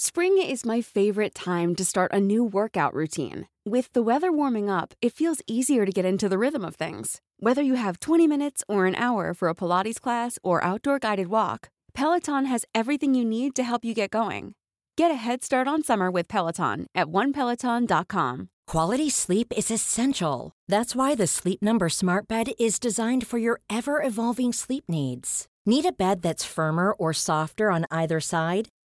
Spring is my favorite time to start a new workout routine. With the weather warming up, it feels easier to get into the rhythm of things. Whether you have 20 minutes or an hour for a Pilates class or outdoor guided walk, Peloton has everything you need to help you get going. Get a head start on summer with Peloton at onepeloton.com. Quality sleep is essential. That's why the Sleep Number Smart Bed is designed for your ever evolving sleep needs. Need a bed that's firmer or softer on either side?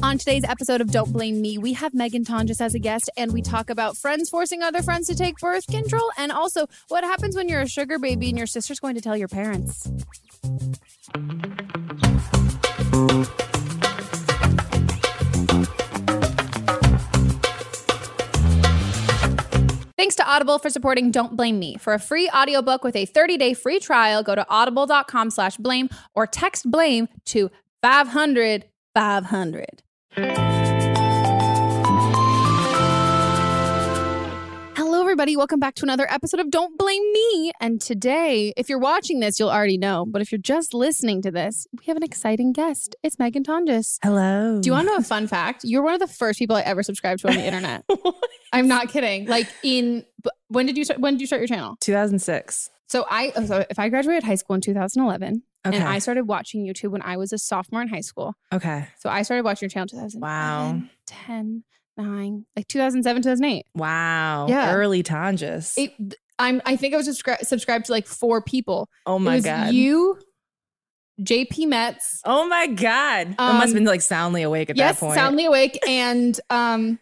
On today's episode of Don't Blame Me, we have Megan Tonjes as a guest, and we talk about friends forcing other friends to take birth control, and also what happens when you're a sugar baby and your sister's going to tell your parents. Thanks to Audible for supporting Don't Blame Me. For a free audiobook with a 30-day free trial, go to audible.com slash blame or text blame to 500 500. Hello, everybody. Welcome back to another episode of Don't Blame Me. And today, if you're watching this, you'll already know. But if you're just listening to this, we have an exciting guest. It's Megan Tonjes. Hello. Do you want to know a fun fact? You're one of the first people I ever subscribed to on the internet. I'm not kidding. Like in when did you start? When did you start your channel? 2006. So I so if I graduated high school in 2011, Okay. and I started watching YouTube when I was a sophomore in high school. Okay. So I started watching your channel 2000. Wow. 10, 9, like 2007, 2008. Wow. Yeah. Early Tonjes. It, I'm, I think I was subscri- subscribed to like four people. oh my was God. You, JP Metz. Oh my God. it must have Um, been like soundly awake at yes, that point. Soundly Awake. And um,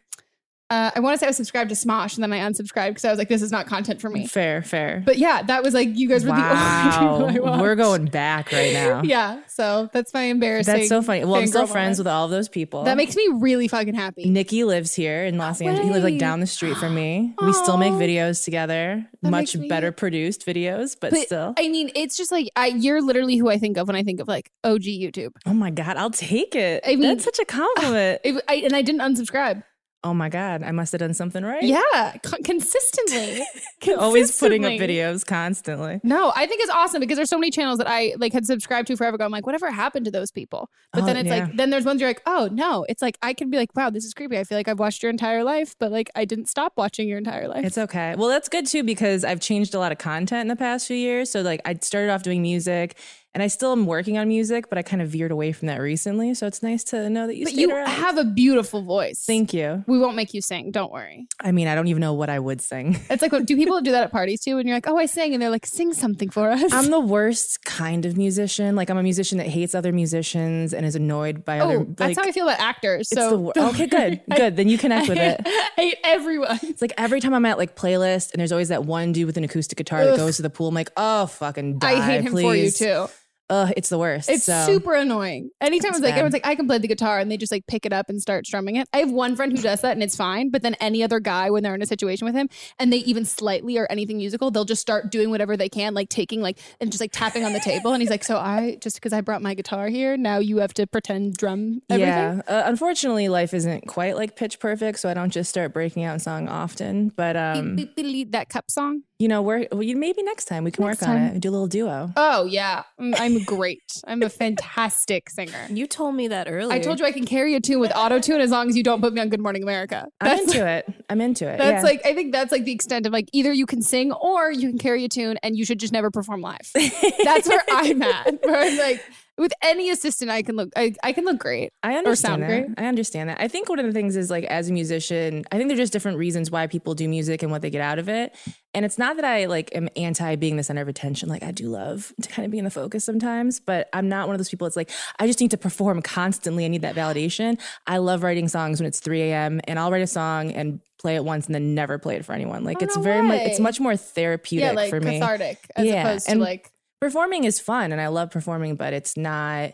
uh, I want to say I was subscribed to Smosh and then I unsubscribed because I was like, this is not content for me. Fair, fair. But yeah, that was like, you guys were wow. the only people I watched. We're going back right now. Yeah. So that's my embarrassing. That's so funny. Well, I'm still friends moment. with all of those people. That makes me really fucking happy. Nikki lives here in Los Angeles. He lives like down the street from me. We still make videos together. That Much me- better produced videos, but, But still. I mean, it's just like I, you're literally who I think of when I think of like OG YouTube. oh my God. I'll take it. I mean- That's such a compliment. It, I, and I didn't unsubscribe. Oh my god, I must have done something right. Yeah, con- consistently. Always putting up videos constantly. No, I think it's awesome because there's so many channels that I like had subscribed to forever ago. I'm like, whatever happened to those people? But Oh, then it's yeah. like, then there's ones you're like, oh no, it's like I can be like, wow, this is creepy. I feel like I've watched your entire life, but like I didn't stop watching your entire life. It's okay. Well, that's good too because I've changed a lot of content in the past few years. So like I started off doing music and I still am working on music, but I kind of veered away from that recently. So it's nice to know that you but you around. have a beautiful voice. Thank you. We won't make you sing. Don't worry. I mean, I don't even know what I would sing. It's like, what- do people do that at parties too? And you're like, oh, I sing, and they're like, sing something for us. I'm the worst kind of musician. Like I'm a musician that hates other musicians and is annoyed by oh, other. that's how I feel about actors. So the okay, good, good. Then you connect with it. I hate everyone. It's like every time I'm at like playlist and there's always that one dude with an acoustic guitar that goes to the pool. I'm like, oh fucking die, I hate him please. for you too. Ugh, it's the worst. It's So- super annoying. Anytime It's it's like bad. everyone's like, I can play the guitar, and they just like pick it up and start strumming it. I have one friend who does that, and it's fine. But then any other guy, when they're in a situation with him, and they even slightly or anything musical, they'll just start doing whatever they can, like taking like and just like tapping on the table. And he's like, so I just because I brought my guitar here, now you have to pretend drum everything. Yeah. Uh, unfortunately, life isn't quite like pitch perfect, so I don't just start breaking out in song often. But um, that cup song. You know, we're well, you, maybe next time we can Next work on time. it. Do a little duo. Oh yeah, Mm, I'm great. I'm a fantastic singer. You told me that earlier. I told you I can carry a tune with auto tune as long as you don't put me on Good Morning America. I'm into it. I'm into it. That's yeah. like I think that's like the extent of like either you can sing or you can carry a tune and you should just never perform live. that's where I'm at. Where I'm like with any assistant I can look I, I can look great. I or understand sound that. great. I understand that. I think one of the things is like as a musician, I think there's just different reasons why people do music and what they get out of it. And it's not that I like am anti being the center of attention. Like I do love to kind of be in the focus sometimes, but I'm not one of those people that's like, I just need to perform constantly. I need that validation. I love writing songs when it's 3 a.m. and I'll write a song and play it once and then never play it for anyone. Like Oh, it's very much it's much more therapeutic yeah, like for me. cathartic as Yeah, opposed to and- like performing is fun and I love performing, but it's not.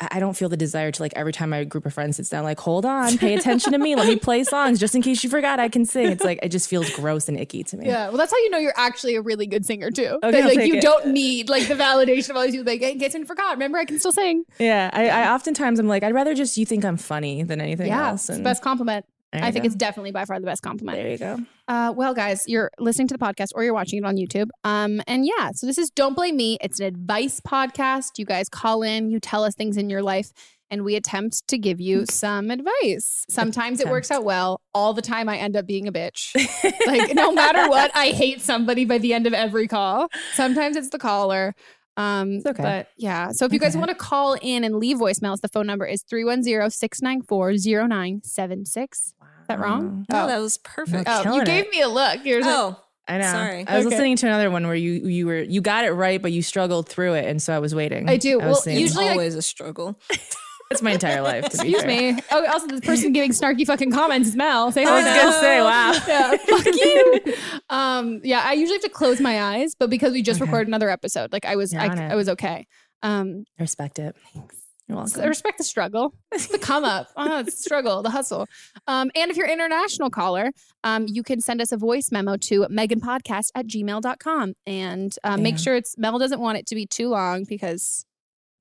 I I don't feel the desire to like every time my group of friends sits down, like, hold on, pay attention to me. Let me play songs just in case you forgot I can sing. It's like it just feels gross and icky to me. yeah, well, that's how you know you're actually a really good singer too. Okay, That, like you it. don't need like the validation of all these people. Like, hey, Gibson forgot. Remember, I can still sing. Yeah. I, I oftentimes I'm like, I'd rather just you think I'm funny than anything yeah, else. it's the best compliment. I think go. it's definitely by far the best compliment. There you go. Uh, well, guys, you're listening to the podcast or you're watching it on YouTube. Um, and yeah, so this is Don't Blame Me. It's an advice podcast. You guys call in, you tell us things in your life, and we attempt to give you some advice. Sometimes it works out well. All the time, I end up being a bitch. like, no matter what, I hate somebody by the end of every call. Sometimes it's the caller. Um, okay. But yeah, so if you guys want to call in and leave voicemails, the phone number is 310 694 0976. Is that wrong? No, Oh. that was perfect. Oh, you gave it. me a look. You're Oh, I know. Sorry. I was Okay. listening to another one where you you were you got it right, but you struggled through it, and so I was waiting. I do. was Well, saying- usually I- always a struggle. That's my entire life. To be Excuse fair. me. Oh, also the person giving snarky fucking comments is Mel. Say I hi. was gonna say, wow. Yeah, fuck you. Um, yeah, I usually have to close my eyes, but because we just Okay. recorded another episode, like I was, I. I was okay. Um, respect it. You're welcome. I respect the struggle, It's the come up, oh, it's the struggle, the hustle. Um, and if you're an international caller, um, you can send us a voice memo to meganpodcast at gmail.com. And uh, make sure it's Mel doesn't want it to be too long because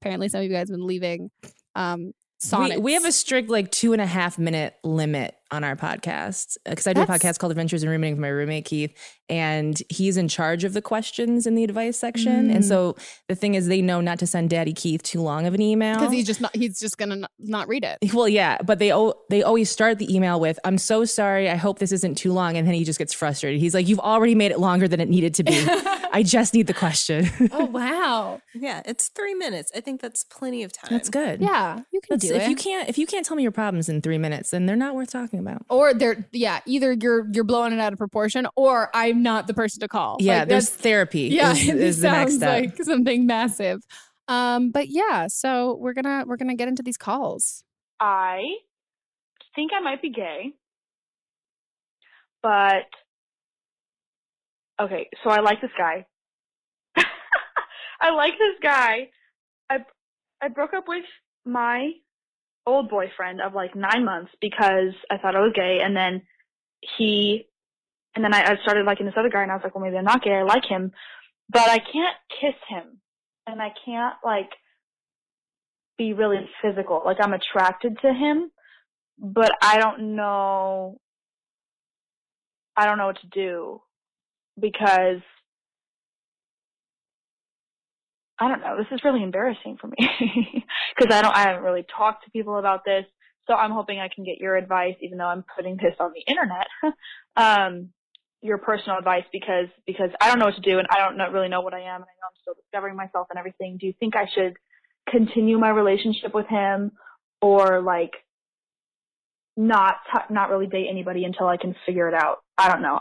apparently some of you guys have been leaving um. We, we have a strict like two and a half minute limit on our podcast because I do That's- a podcast called Adventures in Rooming with my roommate Keith, and he's in charge of the questions in the advice section. And Mm. so the thing is, they know not to send Daddy Keith too long of an email because he's just not he's just gonna not, not read it Well, yeah, but they o- they always start the email with "I'm so sorry. I hope this isn't too long," and then he just gets frustrated. He's like, "You've already made it longer than it needed to be. I just need the question." oh wow Yeah, it's three minutes. I think that's plenty of time. That's good. yeah you can That's- do if it you can't if you can't tell me your problems in three minutes, then they're not worth talking about. or they're yeah either you're you're blowing it out of proportion or i'm not the person to call Yeah, Like, there's therapy. yeah is, it is the next sounds step. like something massive um but yeah so we're gonna we're gonna get into these calls I think I might be gay, but okay. So I like this guy. I like this guy. I I broke up with my old boyfriend of like nine months because I thought I was gay, and then he, and then I, I started liking this other guy, and I was like, well, maybe I'm not gay. I like him, but I can't kiss him, and I can't like be really physical. Like I'm attracted to him, but I don't know. I don't know what to do because I don't know. This is really embarrassing for me because I don't. I haven't really talked to people about this. So I'm hoping I can get your advice, even though I'm putting this on the internet. um, your personal advice because because I don't know what to do and I don't know, really know what I am and I know I'm still discovering myself and everything. Do you think I should continue my relationship with him or like not t- not really date anybody until I can figure it out? I don't know.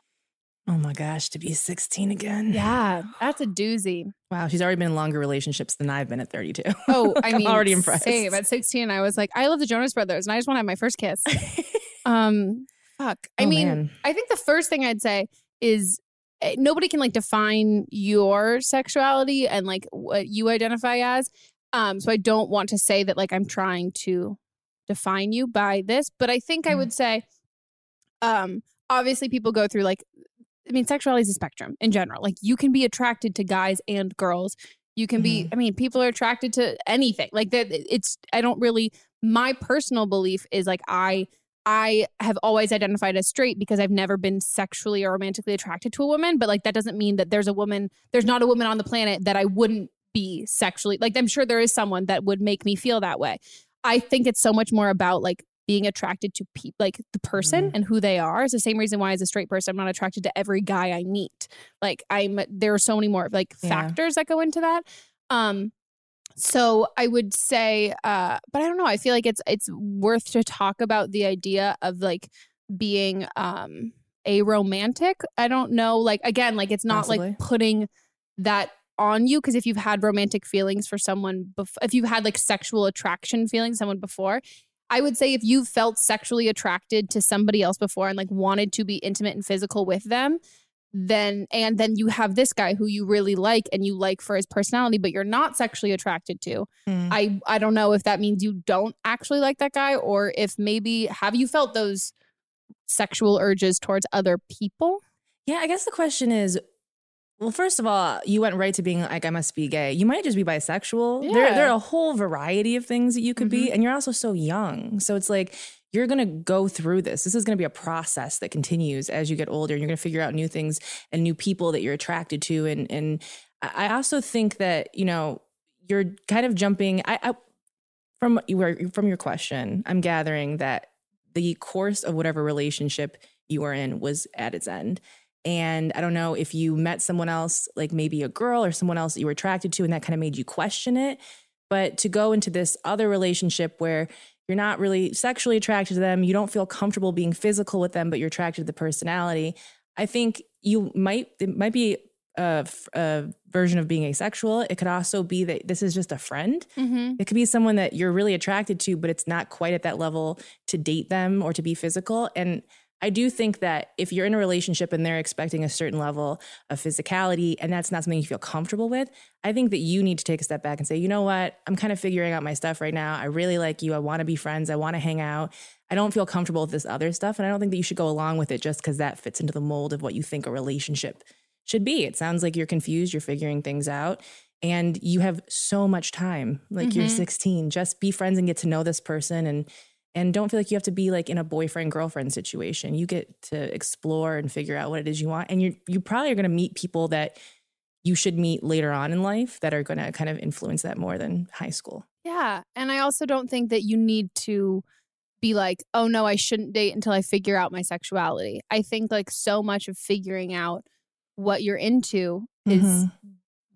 Oh my gosh, to be 16 again. Yeah, that's a doozy. Wow, she's already been in longer relationships than I've been at 32. Oh, I I'm mean, already impressed. Same. At 16, I was like, I love the Jonas Brothers, and I just want to have my first kiss. um, fuck. I Oh, mean, man. I think the first thing I'd say is eh, nobody can like define your sexuality and like what you identify as. Um, so I don't want to say that like I'm trying to define you by this, but I think I would say, um, obviously people go through like, I mean, sexuality is a spectrum in general. Like you can be attracted to guys and girls. You can be, I mean, people are attracted to anything. Like that, it's. I don't really. My personal belief is like I I have always identified as straight because I've never been sexually or romantically attracted to a woman. But like that doesn't mean that there's a woman, there's not a woman on the planet that I wouldn't be sexually like I'm sure there is someone that would make me feel that way. I think it's so much more about like being attracted to people like the person and who they are. It's the same reason why as a straight person I'm not attracted to every guy I meet. Like I'm there are so many more like Yeah. factors that go into that. Um so I would say, uh, but I don't know. I feel like it's it's worth to talk about the idea of like being um a romantic. I don't know. Like again, like it's not Possibly. like putting that on you because if you've had romantic feelings for someone, bef- if you've had like sexual attraction feelings someone before, I would say if you've felt sexually attracted to somebody else before and like wanted to be intimate and physical with them, then and then you have this guy who you really like and you like for his personality but you're not sexually attracted to Mm. i i don't know if that means you don't actually like that guy or if maybe have you felt those sexual urges towards other people Yeah, I guess the question is well, first of all, you went right to being like, I must be gay. You might just be bisexual. There, Yeah. there are a whole variety of things that you could be, and you're also so young. So it's like you're going to go through this. This is going to be a process that continues as you get older. You're going to figure out new things and new people that you're attracted to. And and I also think that you know you're kind of jumping. I, I from your from your question, I'm gathering that the course of whatever relationship you were in was at its end. And I don't know if you met someone else, like maybe a girl or someone else that you were attracted to, and that kind of made you question it. But to go into this other relationship where you're not really sexually attracted to them, you don't feel comfortable being physical with them, but you're attracted to the personality, I think you might, it might be a version of being asexual. It could also be that this is just a friend. mm-hmm. It could be someone that you're really attracted to, but it's not quite at that level to date them or to be physical. And I do think that if you're in a relationship and they're expecting a certain level of physicality and that's not something you feel comfortable with, I think that you need to take a step back and say, you know what? I'm kind of figuring out my stuff right now. I really like you. I want to be friends. I want to hang out. I don't feel comfortable with this other stuff. And I don't think that you should go along with it just because that fits into the mold of what you think a relationship should be. It sounds like you're confused. You're figuring things out and you have so much time like you're Mhm. 16 just be friends and get to know this person and and don't feel like you have to be like in a boyfriend girlfriend situation you get to explore and figure out what it is you want and you you probably are going to meet people that you should meet later on in life that are going to kind of influence that more than high school yeah and i also don't think that you need to be like oh no i shouldn't date until i figure out my sexuality i think like so much of figuring out what you're into is Mhm.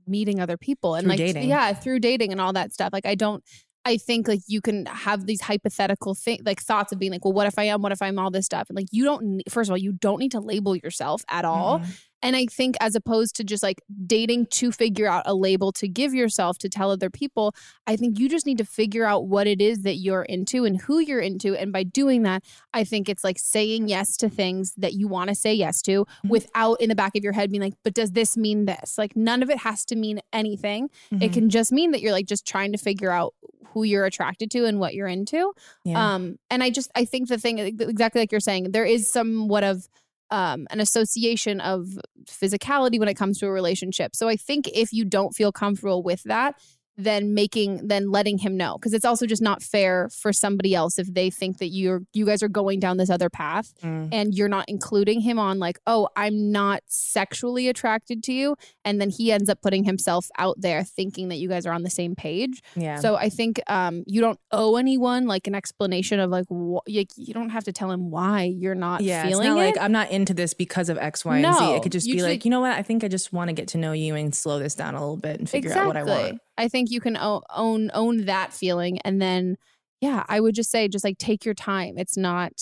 meeting other people and Through like dating. yeah through dating and all that stuff like i don't i think like you can have these hypothetical thing like thoughts of being like well what if i am? What if i'm all this stuff? And like you don't first of all you don't need to label yourself at all. Mhm. And i think as opposed to just like dating to figure out a label to give yourself to tell other people i think you just need to figure out what it is that you're into and who you're into. And by doing that i think it's like saying yes to things that you want to say yes to without in the back of your head being like but does this mean this? Like none of it has to mean anything. It Mhm. can just mean that you're like just trying to figure out who you're attracted to and what you're into. Yeah. um and i just i think the thing exactly like you're saying there is somewhat of um an association of physicality when it comes to a relationship. So i think if you don't feel comfortable with that then making then letting him know because it's also just not fair for somebody else if they think that you're you guys are going down this other path Mm. and you're not including him on like oh i'm not sexually attracted to you and then he ends up putting himself out there thinking that you guys are on the same page Yeah. so i think um you don't owe anyone like an explanation of like wh- like you don't have to tell him why you're not yeah, feeling not it like I'm not into this because of X, Y, and Z. It could just be just, like, like- you know what? I think I just want to get to know you and slow this down a little bit and figure out what I want. I think you can own own that feeling, and then yeah, I would just say just like take your time. It's not.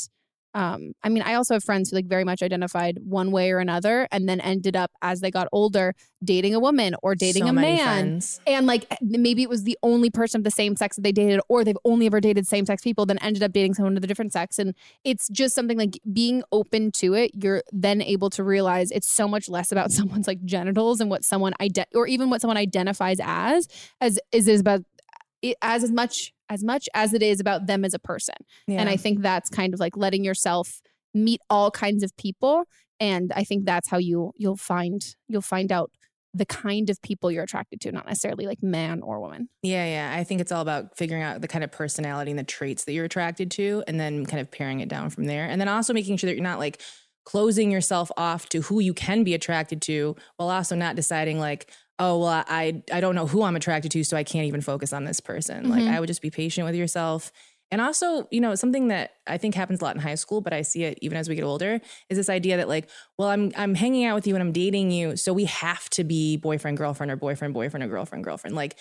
Um, I mean, I also have friends who like very much identified one way or another, and then ended up as they got older dating a woman or dating So a man, friends. and like maybe it was the only person of the same sex that they dated, or they've only ever dated same sex people, then ended up dating someone of the different sex, and it's just something like being open to it. You're then able to realize it's so much less about someone's like genitals and what someone or even what someone identifies as as is is about it as as much as much as it is about them as a person. And I think that's kind of like letting yourself meet all kinds of people and I think that's how you you'll find you'll find out the kind of people you're attracted to, not necessarily like man or woman. Yeah, yeah. I think it's all about figuring out the kind of personality and the traits that you're attracted to, and then kind of paring it down from there. And then also making sure that you're not like closing yourself off to who you can be attracted to, while also not deciding like, oh, well, I I don't know who I'm attracted to, so I can't even focus on this person. Like, Mhm. I would just be patient with yourself. And also, you know, something that I think happens a lot in high school, but I see it even as we get older, is this idea that like, well, I'm I'm hanging out with you and I'm dating you, so we have to be boyfriend girlfriend or boyfriend boyfriend or girlfriend girlfriend. Like,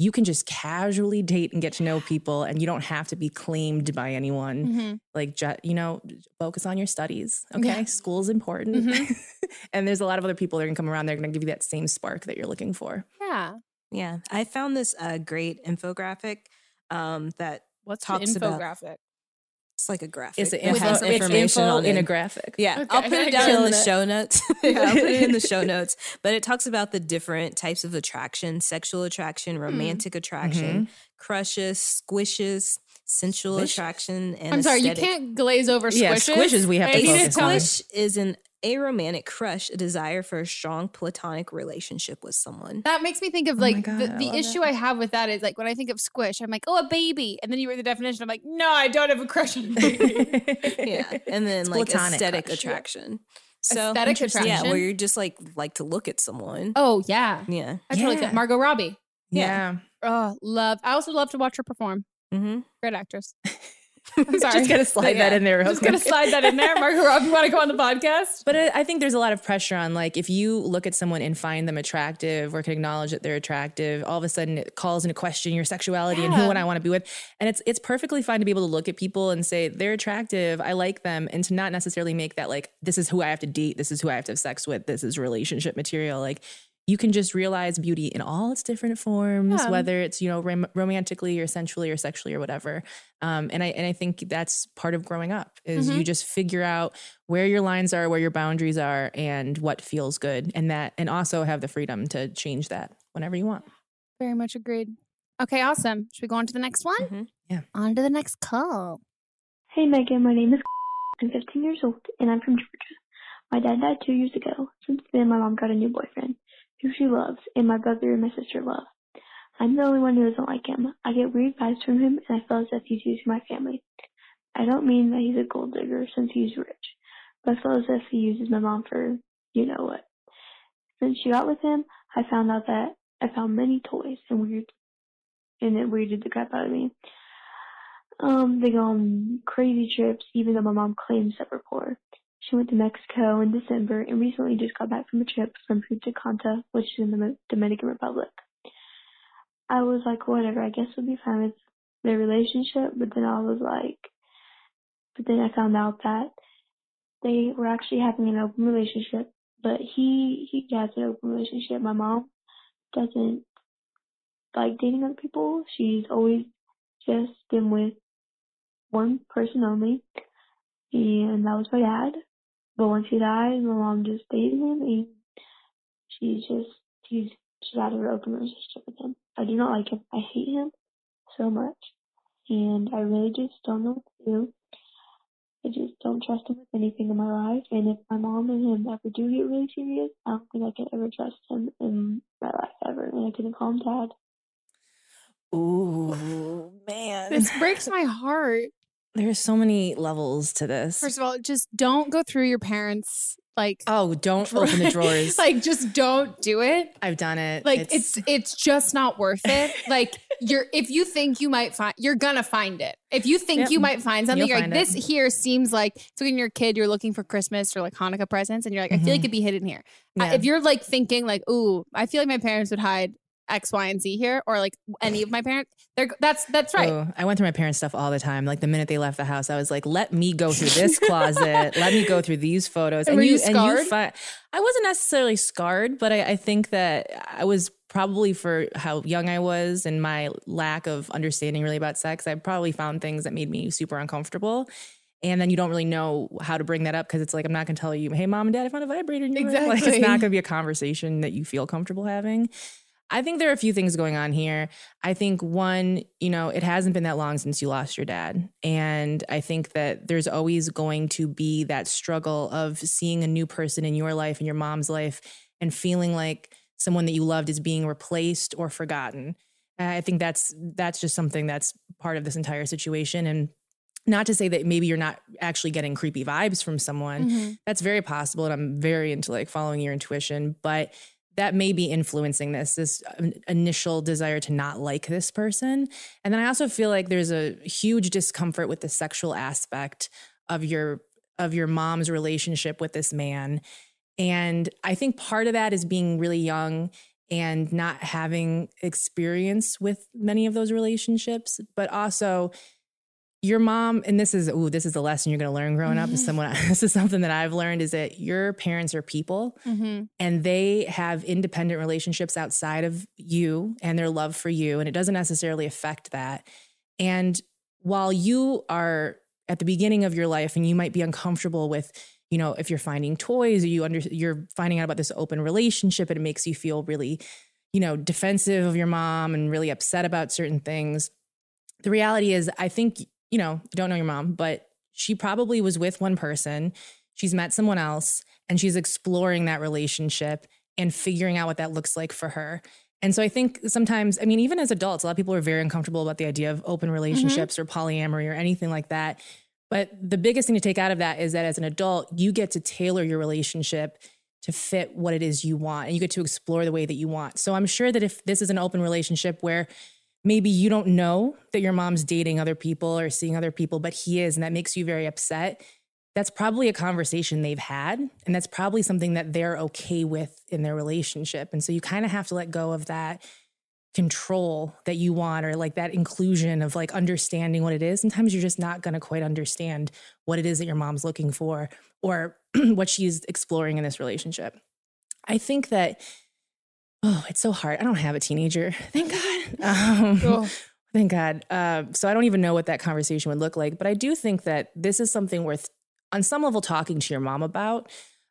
you can just casually date and get to know people, and you don't have to be claimed by anyone. Mhm. Like, you know, focus on your studies. Okay, Yeah. school's important, Mhm. and there's a lot of other people that are gonna come around. They're gonna give you that same spark that you're looking for. Yeah. Yeah, I found this uh, great infographic um, that What's talks the about. Infographic? It's like a graphic. It's an info, has it's information info on in it. a graphic. Yeah, Okay. I'll put it down in the show notes. yeah, I'll put it in the show notes. But it talks about the different types of attraction: sexual attraction, Hmm. romantic attraction, crushes, squishes, sensual Squish? attraction, and I'm sorry, you can't glaze over squishes. Yeah, squishes we have to I need A focus on. squish is an aromantic crush, a desire for a strong platonic relationship with someone. That makes me think of Oh like God, the, the love issue that. I have with that is like when I think of squish, I'm like, oh, a baby. And then you read the definition, I'm like, no, I don't have a crush on a baby. yeah, and then It's like aesthetic crush. attraction. So Aesthetic interesting. yeah, attraction? where you just like like to look at someone. oh, yeah. Yeah. I totally Yeah. get Margot Robbie. yeah. Oh, love. I also love to watch her perform. Mm-hmm. Great actress. I'm sorry. Just gotta slide that in there. Just gonna slide that in there. Margot Robbie, you want to go on the podcast? But I think there's a lot of pressure on like if you look at someone and find them attractive or can acknowledge that they're attractive, all of a sudden it calls into question your sexuality and who Yeah. would I want to be with. And it's it's perfectly fine to be able to look at people and say they're attractive, I like them, and to not necessarily make that like this is who I have to date, this is who I have to have sex with, this is relationship material. Like you can just realize beauty in all its different forms, Yeah. whether it's you know rom- romantically or sensually or sexually or whatever. Um, and I and I think that's part of growing up is Mm-hmm. you just figure out where your lines are, where your boundaries are, and what feels good, and that and also have the freedom to change that whenever you want. Very much agreed. Okay, awesome. Should we go on to the next one? Mhm. Yeah. On to the next call. Hey Megan, my name is I'm 15 years old and I'm from Georgia. My dad died two years ago. Since then, my mom got a new boyfriend, who she loves, and my brother and my sister love. I'm the only one who doesn't like him. I get weird vibes from him, and I feel as if he's using my family. I don't mean that he's a gold digger since he's rich, but I feel as if he uses my mom for you know what. Since she got with him, I found out that I found many toys and weird, and it weirded the crap out of me. Um, they go on crazy trips, even though my mom claims that we're poor. She went to Mexico in December and recently just got back from a trip from Punta which is in the Dominican Republic. I was like, whatever, I guess we'll be fine with their relationship, but then I was like, but then I found out that they were actually having an open relationship, but he he has an open relationship. My mom doesn't like dating other people. She's always just been with one person only, and that was my dad. But once he died, my mom just dated him, and she's just she's she's out of an open relationship with him. I do not like him. I hate him so much, and I really just don't know what to do. I just don't trust him with anything in my life, and if my mom and him ever do get really serious, I don't think I can ever trust him in my life ever, and I couldn't call him dad. Ooh, man. This breaks my heart. There's so many levels to this. First of all, just don't go through your parents' like oh, don't open the drawers. like just don't do it. I've done it. Like it's it's, just not worth it. like you're if you think you might find you're gonna find it. If you think Yep. you might find something, You'll you're like find this it. here seems like so when you're a kid, you're looking for Christmas or like Hanukkah presents, and you're like, I feel like Mhm. it'd be hidden here. Uh, Yeah. if you're like thinking like, ooh, I feel like my parents would hide X, Y, and Z here, or like any of my parents, they're that's that's right. Ooh, I went through my parents' stuff all the time. Like the minute they left the house, I was like, "Let me go through this closet. Let me go through these photos." And were you and scarred? fi- I wasn't necessarily scarred, but I, I think that I was probably for how young I was and my lack of understanding really about sex. I probably found things that made me super uncomfortable. And then you don't really know how to bring that up because it's like I'm not going to tell you, "Hey, mom and dad, I found a vibrator." in your room." Like it's not going to be a conversation that you feel comfortable having. I think there are a few things going on here. I think one, you know, it hasn't been that long since you lost your dad. And I think that there's always going to be that struggle of seeing a new person in your life and your mom's life and feeling like someone that you loved is being replaced or forgotten. And I think that's that's just something that's part of this entire situation and not to say that maybe you're not actually getting creepy vibes from someone. Mhm. That's very possible and I'm very into like following your intuition, but that may be influencing this this uh, initial desire to not like this person. And then i also feel like there's a huge discomfort with the sexual aspect of your of your mom's relationship with this man. And i think part of that is being really young and not having experience with many of those relationships but also your mom and this is ooh this is a lesson you're going to learn growing up. Is someone this is something that i've learned is that your parents are people Mm-hmm. and they have independent relationships outside of you and their love for you and it doesn't necessarily affect that. And while you are at the beginning of your life and you might be uncomfortable with you know if you're finding toys or you under you're finding out about this open relationship and it makes you feel really you know defensive of your mom and really upset about certain things the reality is i think you know don't know your mom but she probably was with one person. She's met someone else and she's exploring that relationship and figuring out what that looks like for her. And so i think sometimes i mean even as adults a lot of people are very uncomfortable about the idea of open mm-hmm. relationships or polyamory or anything like that. But the biggest thing to take out of that is that as an adult you get to tailor your relationship to fit what it is you want and you get to explore the way that you want. So i'm sure that if this is an open relationship where maybe you don't know that your mom's dating other people or seeing other people, but he is, and that makes you very upset. That's probably a conversation they've had, and that's probably something that they're okay with in their relationship. And so you kind of have to let go of that control that you want or like that inclusion of like understanding what it is. Sometimes you're just not going to quite understand what it is that your mom's looking for or what she's exploring in this relationship. I think that Oh, it's so hard. I don't have a teenager. Thank God. Um, Oh. Thank God. Uh, so I don't even know what that conversation would look like. But I do think that this is something worth, on some level, talking to your mom about.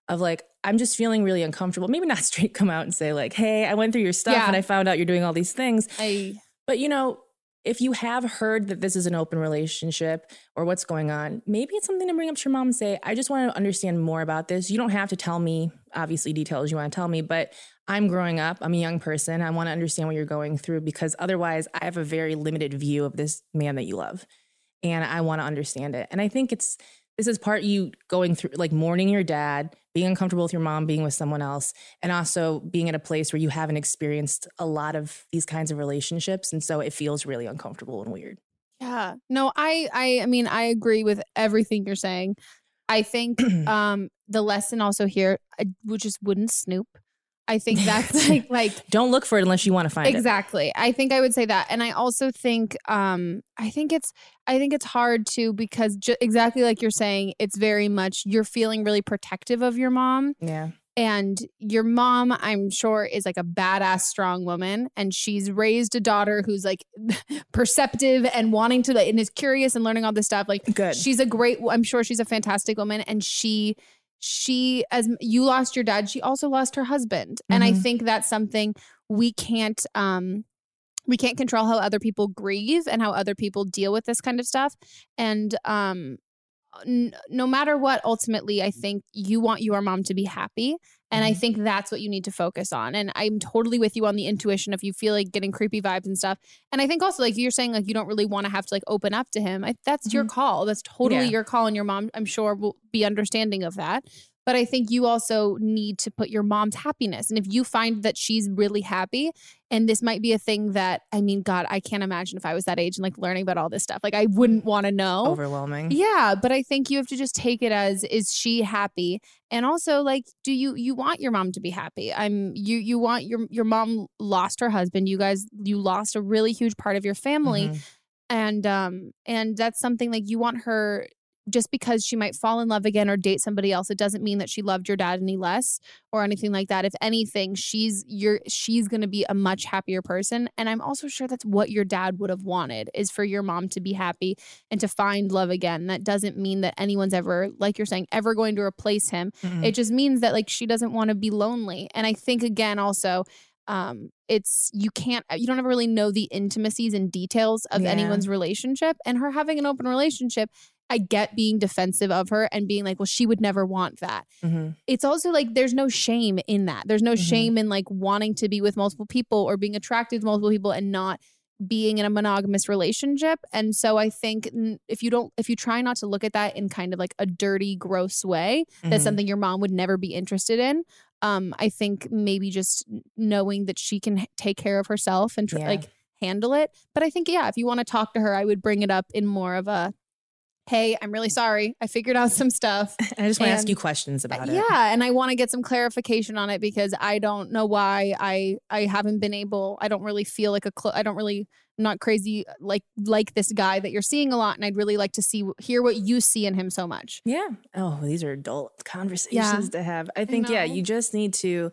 Of like, I'm just feeling really uncomfortable. Maybe not straight come out and say like, "Hey, I went through your stuff Yeah. and I found out you're doing all these things." I But you know, if you have heard that this is an open relationship or what's going on, maybe it's something to bring up to your mom and say, I just want to understand more about this. You don't have to tell me, obviously, details you want to tell me, but I'm growing up. I'm a young person. I want to understand what you're going through because otherwise, I have a very limited view of this man that you love. And I want to understand it. And I think it's, this is part you going through, like mourning your dad, being uncomfortable with your mom, being with someone else, and also being at a place where you haven't experienced a lot of these kinds of relationships. And so it feels really uncomfortable and weird. Yeah. No, I I I mean I agree with everything you're saying. I think um the lesson also here I would just wouldn't snoop. I think that's like like Don't look for it unless you want to find it. exactly. I think I would say that. And I also think um I think it's I think it's hard too because ju- exactly like you're saying it's very much you're feeling really protective of your mom Yeah. and your mom i'm sure is like a badass strong woman and she's raised a daughter who's like perceptive and wanting to and is curious and learning all this stuff like Good. she's a great i'm sure she's a fantastic woman and she she as you lost your dad she also lost her husband and i Mhm. think that's something we can't um we can't control how other people grieve and how other people deal with this kind of stuff and um no matter what, ultimately, I think you want your mom to be happy. And I Mm-hmm. think that's what you need to focus on. And I'm totally with you on the intuition if you feel like getting creepy vibes and stuff. And I think also, like you're saying, like you don't really want to have to like open up to him. I, that's your call. That's totally Mm-hmm. Yeah. your call. And your mom, I'm sure, will be understanding of that. But I think you also need to put your mom's happiness. And if you find that she's really happy, and this might be a thing that, I mean, God, I can't imagine if I was that age and like learning about all this stuff. Like, I wouldn't want to know. Overwhelming. Yeah, but I think you have to just take it as is she happy? And also like do you you want your mom to be happy? I'm you you want your your mom lost her husband. You guys you lost a really huge part of your family Mhm. and um and that's something like you want her just because she might fall in love again or date somebody else it doesn't mean that she loved your dad any less or anything like that. If anything she's you're she's going to be a much happier person. And i'm also sure that's what your dad would have wanted is for your mom to be happy and to find love again. That doesn't mean that anyone's ever like you're saying ever going to replace him. Mhm. it just means that like she doesn't want to be lonely. And i think again also um it's you can't you don't ever really know the intimacies and details of Yeah. anyone's relationship. And her having an open relationship i get being defensive of her and being like well she would never want that Mhm. it's also like there's no shame in that there's no shame in like wanting to be with multiple people or being attracted to multiple people and not being in a monogamous relationship and so i think if you don't if you try not to look at that in kind of like a dirty gross way that's Mhm. something your mom would never be interested in um i think maybe just knowing that she can take care of herself and tr- Yeah. like handle it but i think yeah if you want to talk to her i would bring it up in more of a hey i'm really sorry i figured out some stuff I just want to ask you questions about it. yeah, and I want to get some clarification on it because I don't know why I I haven't been able. I don't really feel like a clo- I don't really I'm not crazy uh, like like this guy that you're seeing a lot, and I'd really like to see hear what you see in him so much. Yeah. Oh, these are adult conversations to have. I think, yeah, you just need to,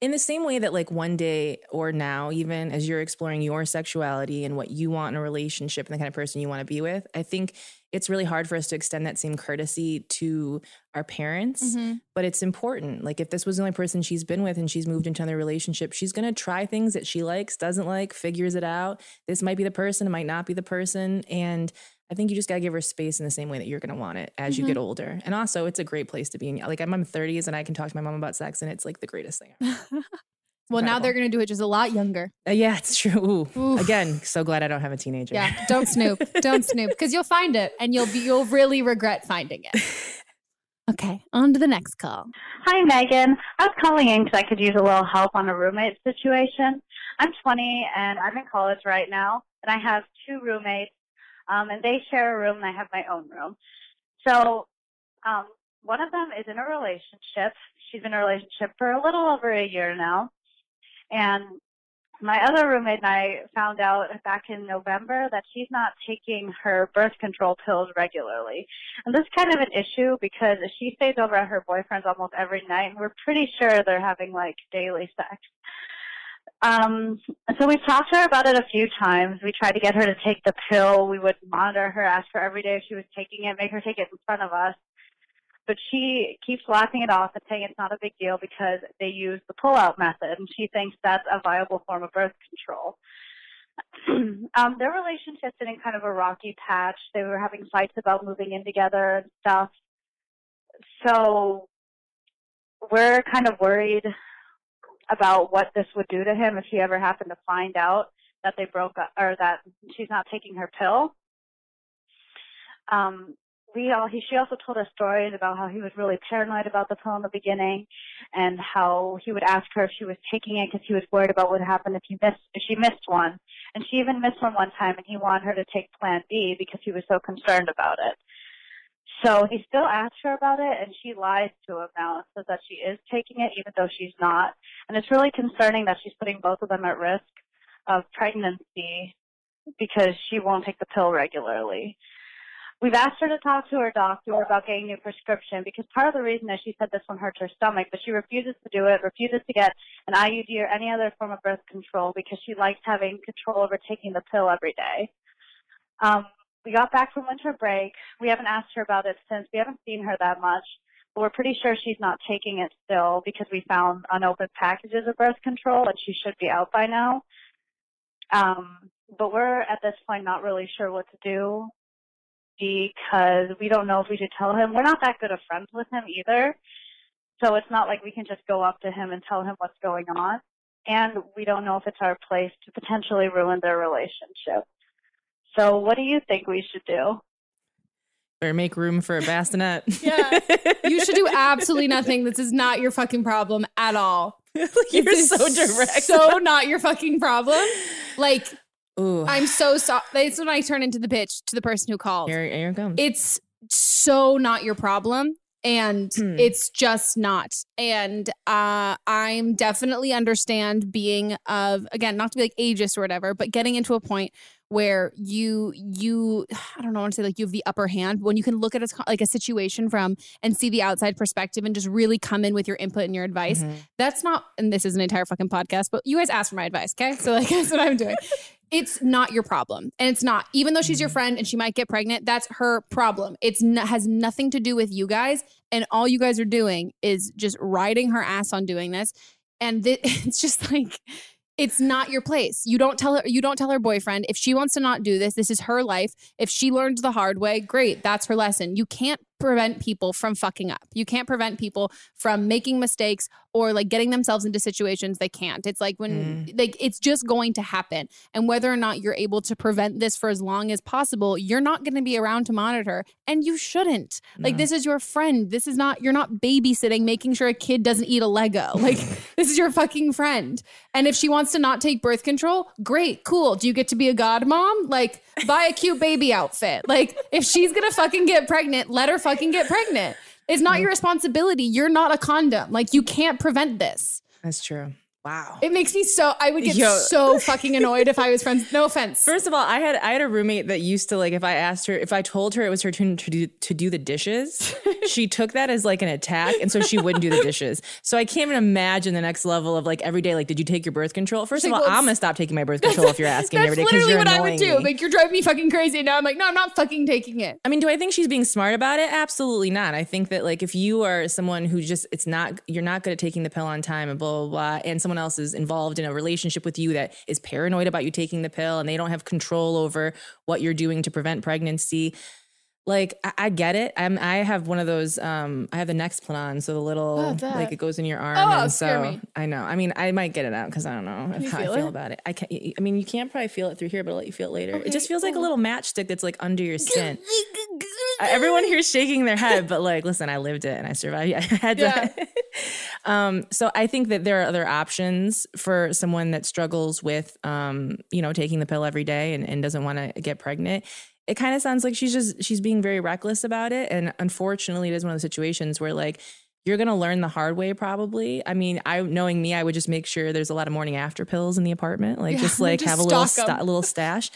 in the same way that, like, one day or now, even as you're exploring your sexuality and what you want in a relationship and the kind of person you want to be with, I think it's really hard for us to extend that same courtesy to our parents. Mhm. But it's important. Like, if this was the only person she's been with and she's moved into another relationship, she's going to try things that she likes, doesn't like, figures it out. This might be the person, it might not be the person. And I think you just got to give her space in the same way that you're going to want it as you Mhm. get older. And also, it's a great place to be in. Like, I'm in my 30s and I can talk to my mom about sex, and it's like the greatest thing ever. Well, now they're gonna do it just a lot younger. Uh, yeah, it's true. Ooh. Oof. Again, so glad I don't have a teenager. Yeah, don't snoop, don't snoop, because you'll find it and you'll be you'll really regret finding it. Okay, on to the next call. Hi, Megan. I was calling in because I could use a little help on a roommate situation. I'm 20 and I'm in college right now, and I have two roommates, um, and they share a room, and I have my own room. So, um, one of them is in a relationship. She's in a relationship for a little over a year now, and my other roommate and I found out back in November that she's not taking her birth control pills regularly. And this is kind of an issue because she stays over at her boyfriend's almost every night, and we're pretty sure they're having like daily sex. Um, so we've talked to her about it a few times. We tried to get her to take the pill. We would monitor her, ask her every day if she was taking it, make her take it in front of us. But she keeps laughing it off and saying it's not a big deal because they use the pull-out method, and she thinks that's a viable form of birth control. um, their relationship's in kind of a rocky patch. They were having fights about moving in together and stuff. So we're kind of worried about what this would do to him if he ever happened to find out that they broke up or that she's not taking her pill. Um, we all he she also told us stories about how he was really paranoid about the pill in the beginning and how he would ask her if she was taking it because he was worried about what would happen if he missed if she missed one and she even missed one one time and he wanted her to take plan b because he was so concerned about it so he still asks her about it and she lies to him now and says that she is taking it even though she's not and it's really concerning that she's putting both of them at risk of pregnancy because she won't take the pill regularly We've asked her to talk to her doctor about getting a new prescription because part of the reason is she said this one hurts her stomach, but she refuses to do it, refuses to get an IUD or any other form of birth control because she likes having control over taking the pill every day. Um, we got back from winter break. We haven't asked her about it since. We haven't seen her that much, but we're pretty sure she's not taking it still because we found unopened packages of birth control and she should be out by now. Um, but we're at this point not really sure what to do because we don't know if we should tell him. We're not that good of friends with him either. So it's not like we can just go up to him and tell him what's going on. And we don't know if it's our place to potentially ruin their relationship. So what do you think we should do? Better make room for a bassinet. Yeah. You should do absolutely nothing. This is not your fucking problem at all. like You're so direct. So not your fucking problem. Like, Ooh. I'm so sorry. That's when I turn into the bitch to the person who called. Here, here it comes. It's so not your problem. And Hmm. it's just not. And uh, I'm definitely understand being of again, not to be like ageist or whatever, but getting into a point where you you I don't know, I want to say like you have the upper hand when you can look at a, like a situation from and see the outside perspective and just really come in with your input and your advice. Mhm. That's not, and this is an entire fucking podcast, but you guys asked for my advice, okay? So like that's what I'm doing. It's not your problem, and it's not. Even though she's your friend and she might get pregnant, that's her problem. It's n- has nothing to do with you guys, and all you guys are doing is just riding her ass on doing this. And th- it's just like it's not your place. You don't tell her you don't tell her boyfriend if she wants to not do this, this is her life. If she learned the hard way, great, that's her lesson. You can't prevent people from fucking up. You can't prevent people from making mistakes or like getting themselves into situations they can't. It's like when mm. like it's just going to happen. And whether or not you're able to prevent this for as long as possible, you're not going to be around to monitor and you shouldn't. Like this is your friend. This is not you're not babysitting making sure a kid doesn't eat a Lego. Like this is your fucking friend. And if she wants to not take birth control, great, cool. Do you get to be a god mom? Like buy a cute baby outfit. Like if she's going to fucking get pregnant, let her fucking get pregnant. It's not your responsibility. You're not a condom. Like you can't prevent this. That's true. Wow. It makes me so I would get Yo. so fucking annoyed if I was friends. No offense. First of all, I had I had a roommate that used to like if I asked her if I told her it was her turn to do to do the dishes, she took that as like an attack, and so she wouldn't do the dishes. So I can't even imagine the next level of like every day. Like, did you take your birth control? First of all, well, I'm gonna stop taking my birth control if you're asking That's every day because literally what I would do. me. Like you're driving me fucking crazy. Now I'm like, no, I'm not fucking taking it. I mean, do I think she's being smart about it? Absolutely not. I think that like if you are someone who just it's not you're not good at taking the pill on time and blah blah blah, and someone else is involved in a relationship with you that is paranoid about you taking the pill and they don't have control over what you're doing to prevent pregnancy. Like I, I get it. I'm I have one of those. Um, I have the next Nexplanon, so the little that? like it goes in your arm. Oh, and so me. I know. I mean, I might get it out because I don't know how I feel feel it? about it. I can't. I mean, you can't probably feel it through here, but I'll let you feel it later. Okay, it just feels like a little matchstick that's like under your skin. Uh, Everyone here is shaking their head, but like, listen, I lived it and I survived. Yeah I had to. um, so I think that there are other options for someone that struggles with, um, you know, taking the pill every day and, and doesn't want to get pregnant. It kind of sounds like she's just she's being very reckless about it, and unfortunately, it is one of the situations where like you're gonna learn the hard way probably. I mean, I knowing me, I would just make sure there's a lot of morning after pills in the apartment, like Yeah, just like just have a little sta- a little stash.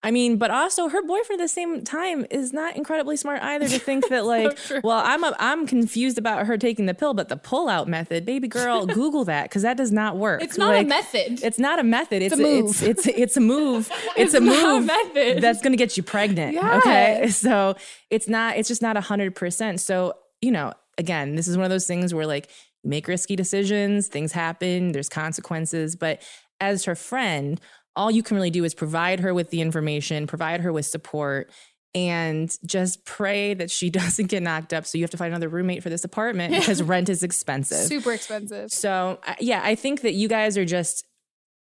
I mean, but also her boyfriend at the same time is not incredibly smart either to think that like, well, I'm a, I'm confused about her taking the pill, but the pull out method, baby girl, Google that because that does not work. It's not a method. It's not a method. It's a move. It's it's it's a move. It's, It's a not a move method. that's gonna get you pregnant. Okay, so it's not. It's just not a hundred percent. So you know, again, this is one of those things where like make risky decisions, things happen, there's consequences, but as her friend, all you can really do is provide her with the information, provide her with support, and just pray that she doesn't get knocked up. So you have to find another roommate for this apartment because rent is expensive. Super expensive. So yeah, I think that you guys are just.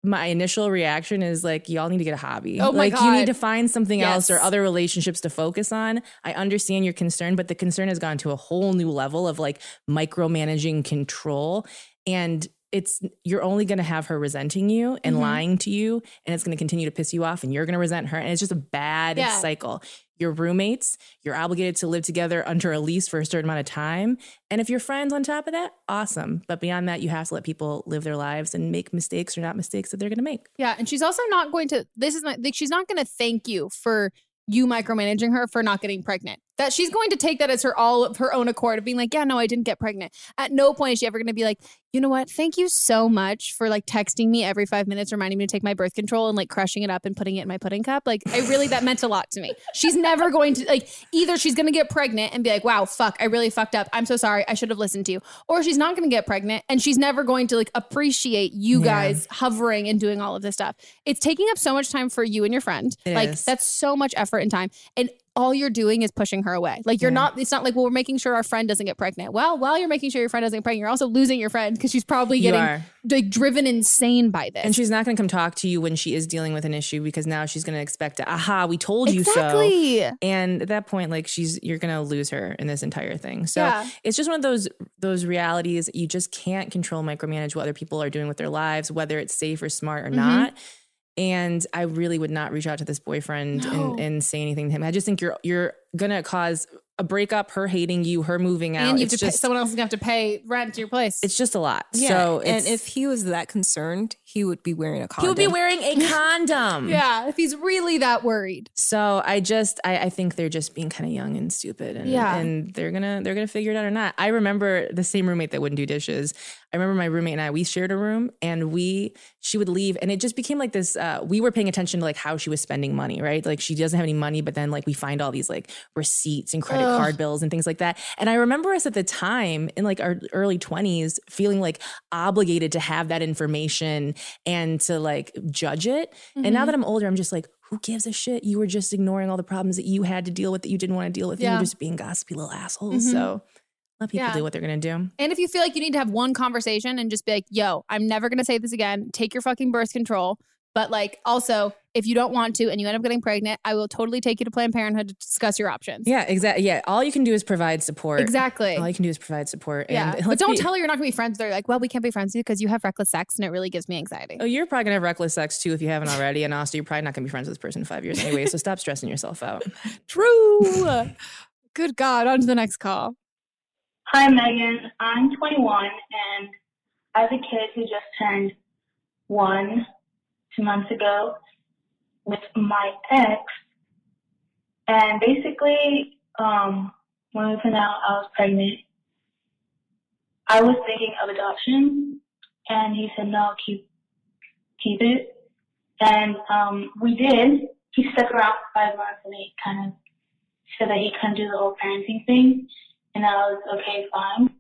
My initial reaction is like, y'all need to get a hobby. Oh my like, you need to find something else or other relationships to focus on. I understand your concern, but the concern has gone to a whole new level of like micromanaging control. And it's you're only going to have her resenting you and Mhm. lying to you, and it's going to continue to piss you off, and you're going to resent her, and it's just a bad Yeah. cycle. You're roommates. You're obligated to live together under a lease for a certain amount of time. And if you're friends on top of that, awesome. But beyond that, you have to let people live their lives and make mistakes or not mistakes that they're going to make. Yeah, and she's also not going to. This is my. Like, she's not going to thank you for you micromanaging her for not getting pregnant. That she's going to take that as her all of her own accord of being like, yeah, no, I didn't get pregnant. At no point is she ever going to be like, You know what? Thank you so much for like texting me every five minutes, reminding me to take my birth control and like crushing it up and putting it in my pudding cup. Like, I really, that meant a lot to me. She's never going to, like, either she's going to get pregnant and be like, wow, fuck, I really fucked up. I'm so sorry. I should have listened to you. Or she's not going to get pregnant and she's never going to like appreciate you Yeah. guys hovering and doing all of this stuff. It's taking up so much time for you and your friend. It like, is. that's so much effort and time. And all you're doing is pushing her away. Like you're Yeah. not, it's not like, well, we're making sure our friend doesn't get pregnant. Well, while you're making sure your friend doesn't get pregnant, you're also losing your friend because she's probably getting like driven insane by this. And she's not going to come talk to you when she is dealing with an issue because now she's going to expect to, aha, we told you Exactly. so. And at that point, like she's, you're going to lose her in this entire thing. So Yeah. it's just one of those, those realities you just can't control, micromanage what other people are doing with their lives, whether it's safe or smart or Mhm. not. And I really would not reach out to this boyfriend No. and, and say anything to him. I just think you're, you're to cause a breakup, her hating you, her moving out. and you have It's to pay, someone else is gonna have to pay rent to your place. it's just a lot. Yeah, So and if he was that concerned, he would be wearing a condom. he would be wearing a condom. yeah, if he's really that worried. So I just I, I think they're just being kind of young and stupid and Yeah. and they're gonna they're gonna figure it out or not. I remember the same roommate that wouldn't do dishes. I remember my roommate and I we shared a room and we she would leave and it just became like this uh we were paying attention to like how she was spending money, right? Like she doesn't have any money, but then like we find all these like receipts and credit Ugh. card bills and things like that. And I remember us at the time in like our early 20s feeling like obligated to have that information and to like judge it. And now Mhm. that I'm older, I'm just like, who gives a shit? You were just ignoring all the problems that you had to deal with that you didn't want to deal with. Yeah. you're just being gossipy little assholes. Mhm. So let people Yeah. do what they're gonna do. And if you feel like you need to have one conversation and just be like, yo, I'm never going to say this again, take your fucking birth control. But like, also, if you don't want to and you end up getting pregnant, I will totally take you to Planned Parenthood to discuss your options. Yeah, exactly. Yeah, all you can do is provide support. Exactly. All you can do is provide support. Yeah. And But don't be- tell her you're not going to be friends. They're like, well, we can't be friends with you because you have reckless sex and it really gives me anxiety. Oh, you're probably gonna have reckless sex too if you haven't already. And also, you're probably not gonna be friends with this person in five years anyway. So stop stressing yourself out. True. Good God. On to the next call. Hi, Megan. I'm 21 and have a kid who just turned one two months ago with my ex. And basically, um, when we found out I was pregnant, I was thinking of adoption, and he said, "No, keep keep it." And um, we did. He stuck around for five months, and he kind of said that he couldn't do the whole parenting thing, and I was okay, fine.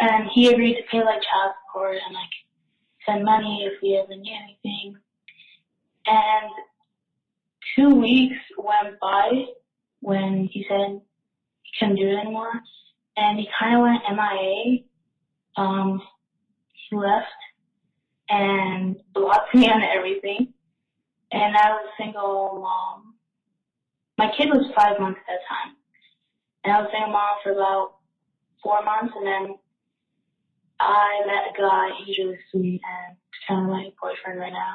And he agreed to pay like child support and like send money if we ever need anything. And two weeks went by when he said he couldn't do it anymore, and he kind of went MIA. Um, he left and blocked me on everything. And I was a single mom. My kid was five months at that time. And I was single mom for about four months and then I met a guy, he's really sweet and kind of my boyfriend right now.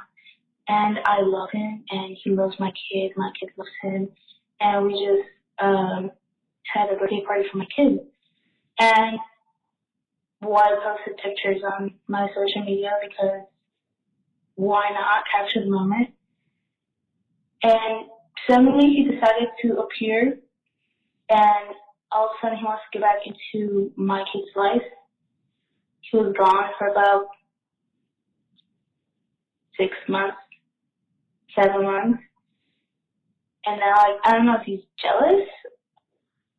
And I love him and he loves my kid, my kid loves him. And we just um had a birthday party for my kid. And well, I posted pictures on my social media because why not capture the moment? And suddenly he decided to appear and all of a sudden he wants to get back into my kid's life. He was gone for about six months, seven months. And now I, I don't know if he's jealous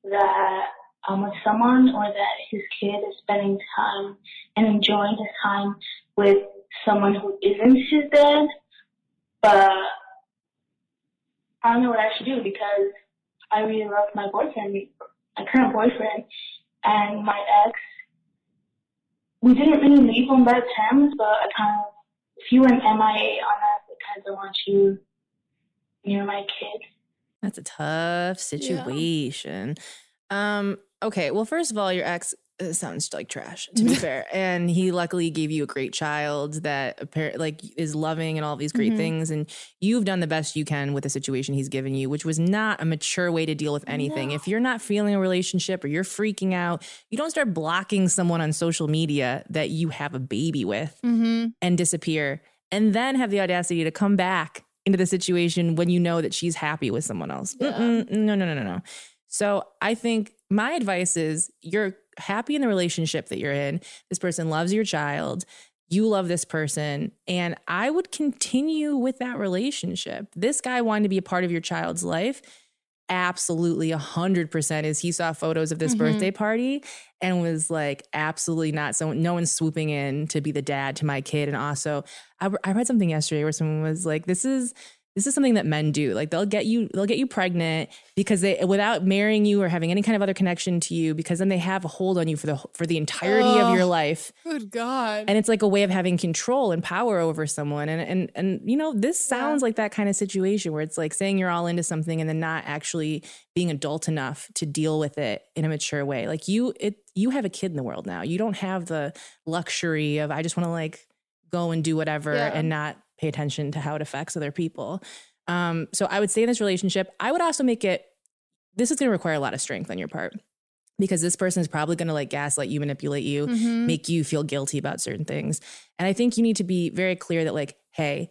that I'm with someone or that his kid is spending time and enjoying his time with someone who isn't his dad. But I don't know what I should do because I really love my boyfriend, my current boyfriend, and my ex. We didn't really leave on bad terms, but I kind of, if you went MIA on us, because I kind of don't want you near my kid. That's a tough situation. Um, okay, well, first of all, your ex uh, sounds like trash, to be fair. And he luckily gave you a great child that appar- like is loving and all these great Mhm. things. And you've done the best you can with the situation he's given you, which was not a mature way to deal with anything. If you're not feeling a relationship or you're freaking out, you don't start blocking someone on social media that you have a baby with Mm-hmm. and disappear and then have the audacity to come back into the situation when you know that she's happy with someone else. Mm-mm, no, no, no, no, no. So I think my advice is you're happy in the relationship that you're in. This person loves your child. You love this person. And I would continue with that relationship. This guy wanted to be a part of your child's life. Absolutely 100% is he saw photos of this Mhm. birthday party and was like, absolutely not. So no one's swooping in to be the dad to my kid. And also, I, I read something yesterday where someone was like, this is this is something that men do. Like they'll get you, they'll get you pregnant because they, without marrying you or having any kind of other connection to you, because then they have a hold on you for the for the entirety of your life. Good God. And it's like a way of having control and power over someone. And and and you know, this sounds like that kind of situation where it's like saying you're all into something and then not actually being adult enough to deal with it in a mature way. Like you it you have a kid in the world now. You don't have the luxury of I just want to like go and do whatever Yeah. and not pay attention to how it affects other people. Um, so I would stay in this relationship. I would also make it this is going to require a lot of strength on your part because this person is probably going to like gaslight you, manipulate you, Mhm. make you feel guilty about certain things. And I think you need to be very clear that, like, hey,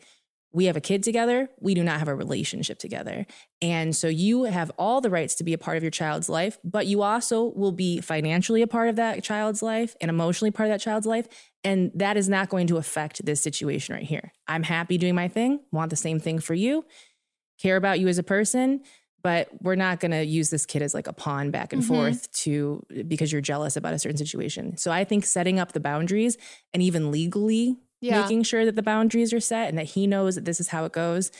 we have a kid together. We do not have a relationship together. And so you have all the rights to be a part of your child's life, but you also will be financially a part of that child's life and emotionally part of that child's life. And that is not going to affect this situation right here. I'm happy doing my thing, want the same thing for you, care about you as a person, but we're not going to use this kid as like a pawn back and Mhm. forth to because you're jealous about a certain situation. So I think setting up the boundaries and even legally Yeah. making sure that the boundaries are set and that he knows that this is how it goes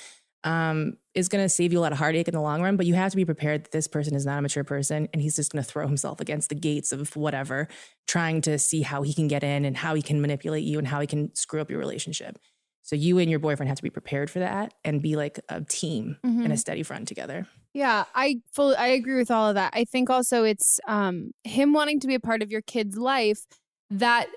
um, is going to save you a lot of heartache in the long run. But you have to be prepared that this person is not a mature person and he's just going to throw himself against the gates of whatever, trying to see how he can get in and how he can manipulate you and how he can screw up your relationship. So you and your boyfriend have to be prepared for that and be like a team and a Mhm. steady front together. Yeah, I fully I agree with all of that. I think also it's um him wanting to be a part of your kid's life that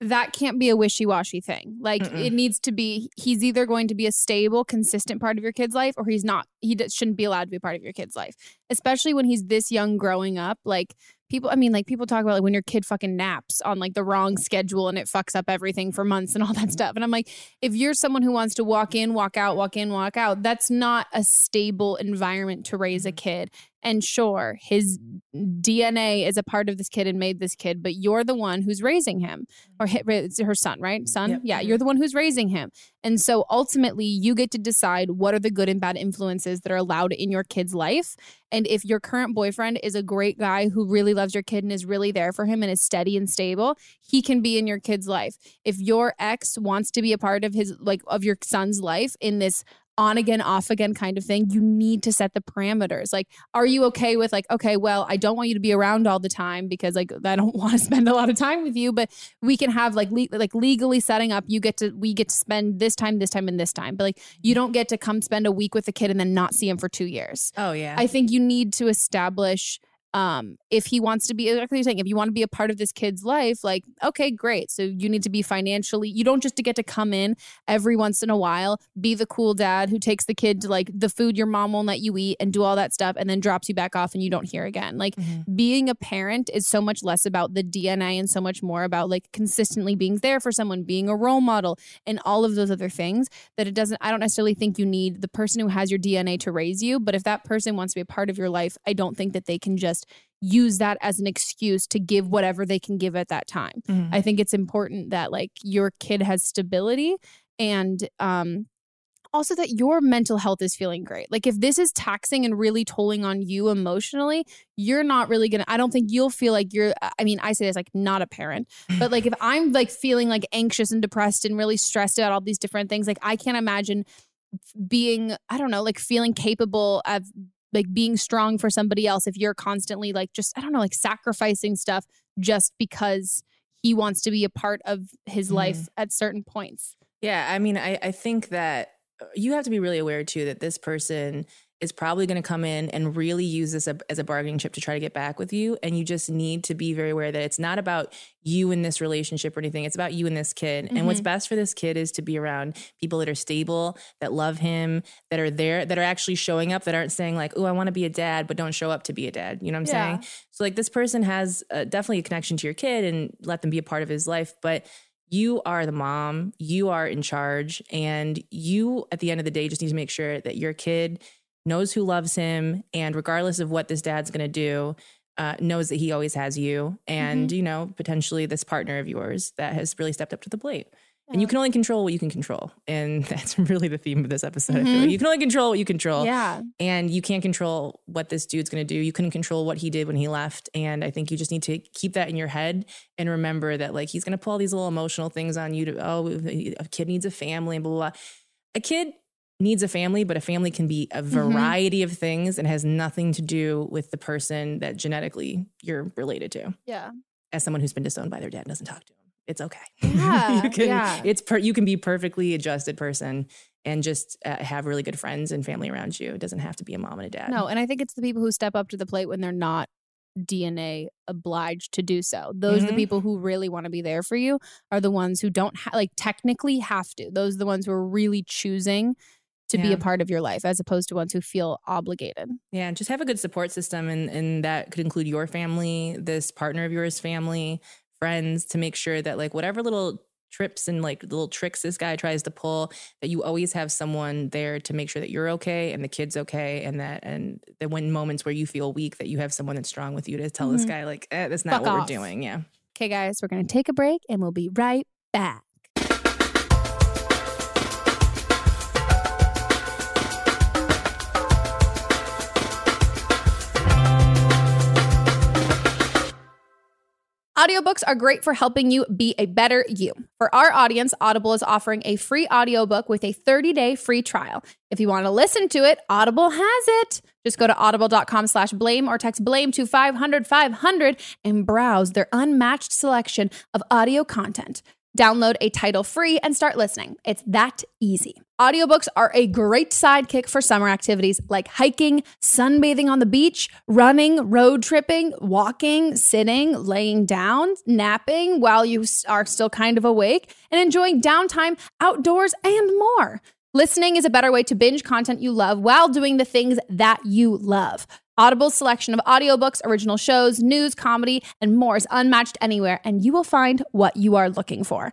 that can't be a wishy-washy thing. Like Mm-mm. it needs to be he's either going to be a stable, consistent part of your kid's life or he's not. He shouldn't be allowed to be part of your kid's life. Especially when he's this young growing up. Like people I mean like people talk about like when your kid fucking naps on like the wrong schedule and it fucks up everything for months and all that stuff. And I'm like if you're someone who wants to walk in, walk out, walk in, walk out, that's not a stable environment to raise a mm-hmm. kid. And sure, his DNA is a part of this kid and made this kid, but you're the one who's raising him or hi- mm-hmm. her son, right? Son? Yep. Yeah, mm-hmm. you're the one who's raising him. And so ultimately, you get to decide what are the good and bad influences that are allowed in your kid's life. And if your current boyfriend is a great guy who really loves your kid and is really there for him and is steady and stable, he can be in your kid's life. If your ex wants to be a part of his like of your son's life in this on again off again kind of thing you need to set the parameters. Like are you okay with like okay well i don't want you to be around all the time because like i don't want to spend a lot of time with you but we can have like le- like legally setting up you get to we get to spend this time this time and this time. But like you don't get to come spend a week with the kid and then not see him for 2 years. Oh yeah. I think you need to establish um if he wants to be exactly you're saying if you want to be a part of this kid's life like okay great so you need to be financially you don't just get to come in every once in a while be the cool dad who takes the kid to like the food your mom won't let you eat and do all that stuff and then drops you back off and you don't hear again like being a parent is so much less about the DNA and so much more about like consistently being there for someone being a role model and all of those other things that it doesn't I don't necessarily think you need the person who has your DNA to raise you but if that person wants to be a part of your life I don't think that they can just use that as an excuse to give whatever they can give at that time. Mhm. I think it's important that like your kid has stability and um also that your mental health is feeling great. Like if this is taxing and really tolling on you emotionally, you're not really going to I don't think you'll feel like you're I mean, I say this like not a parent, but like if I'm like feeling like anxious and depressed and really stressed about all these different things, like I can't imagine being I don't know, like feeling capable of like being strong for somebody else if you're constantly like just I don't know, like sacrificing stuff just because he wants to be a part of his life at certain points. Yeah, I mean, I, I think that uh, you have to be really aware too that this person is probably going to come in and really use this as a bargaining chip to try to get back with you. And you just need to be very aware that it's not about you in this relationship or anything. It's about you and this kid. And what's Mhm. best for this kid is to be around people that are stable, that love him, that are there, that are actually showing up, that aren't saying like, "Oh, I want to be a dad," but don't show up to be a dad. You know what I'm Yeah. saying? So like this person has uh, definitely a connection to your kid and let them be a part of his life, but you are the mom, you are in charge, and you at the end of the day just need to make sure that your kid knows who loves him and regardless of what this dad's going to do, uh, knows that he always has you, and Mhm. you know potentially this partner of yours that has really stepped up to the plate. And you can only control what you can control, and that's really the theme of this episode. Mhm. like. You can only control what you control. Yeah. And you can't control what this dude's going to do. You couldn't control what he did when he left. And I think you just need to keep that in your head and remember that, like, he's going to pull all these little emotional things on you to, oh, a kid needs a family and blah, blah, blah. A kid needs a family, but a family can be a variety of things and has nothing to do with the person that genetically you're related to. Yeah. As someone who's been disowned by their dad and doesn't talk to him, it's okay. Yeah, you can, yeah. It's per, you can be perfectly adjusted person and just uh, have really good friends and family around you. It doesn't have to be a mom and a dad. No, and I think it's the people who step up to the plate when they're not DNA obliged to do so. Those are the people who really want to be there for you are the ones who don't ha- like technically have to. Those are the ones who are really choosing to be a part of your life as opposed to ones who feel obligated. Yeah, just have a good support system, and and that could include your family, this partner of yours, family, friends, to make sure that like whatever little trips and like little tricks this guy tries to pull, that you always have someone there to make sure that you're okay and the kid's okay, and that and that when moments where you feel weak, that you have someone that's strong with you to tell this Mhm. guy like, eh, that's not Fuck what off. we're doing. Yeah. Okay, guys, we're to take a break and we'll be right back. Audiobooks are great for helping you be a better you. For our audience, Audible is offering a free audiobook with a 30-day free trial. If you want to listen to it, Audible has it. Just go to audible.com slash blame or text blame to 500 500 and browse their unmatched selection of audio content. Download a title free and start listening. It's that easy. Audiobooks are a great sidekick for summer activities like hiking, sunbathing on the beach, running, road tripping, walking, sitting, laying down, napping while you are still kind of awake, and enjoying downtime outdoors and more. Listening is a better way to binge content you love while doing the things that you love. Audible's selection of audiobooks, original shows, news, comedy, and more is unmatched anywhere, and you will find what you are looking for.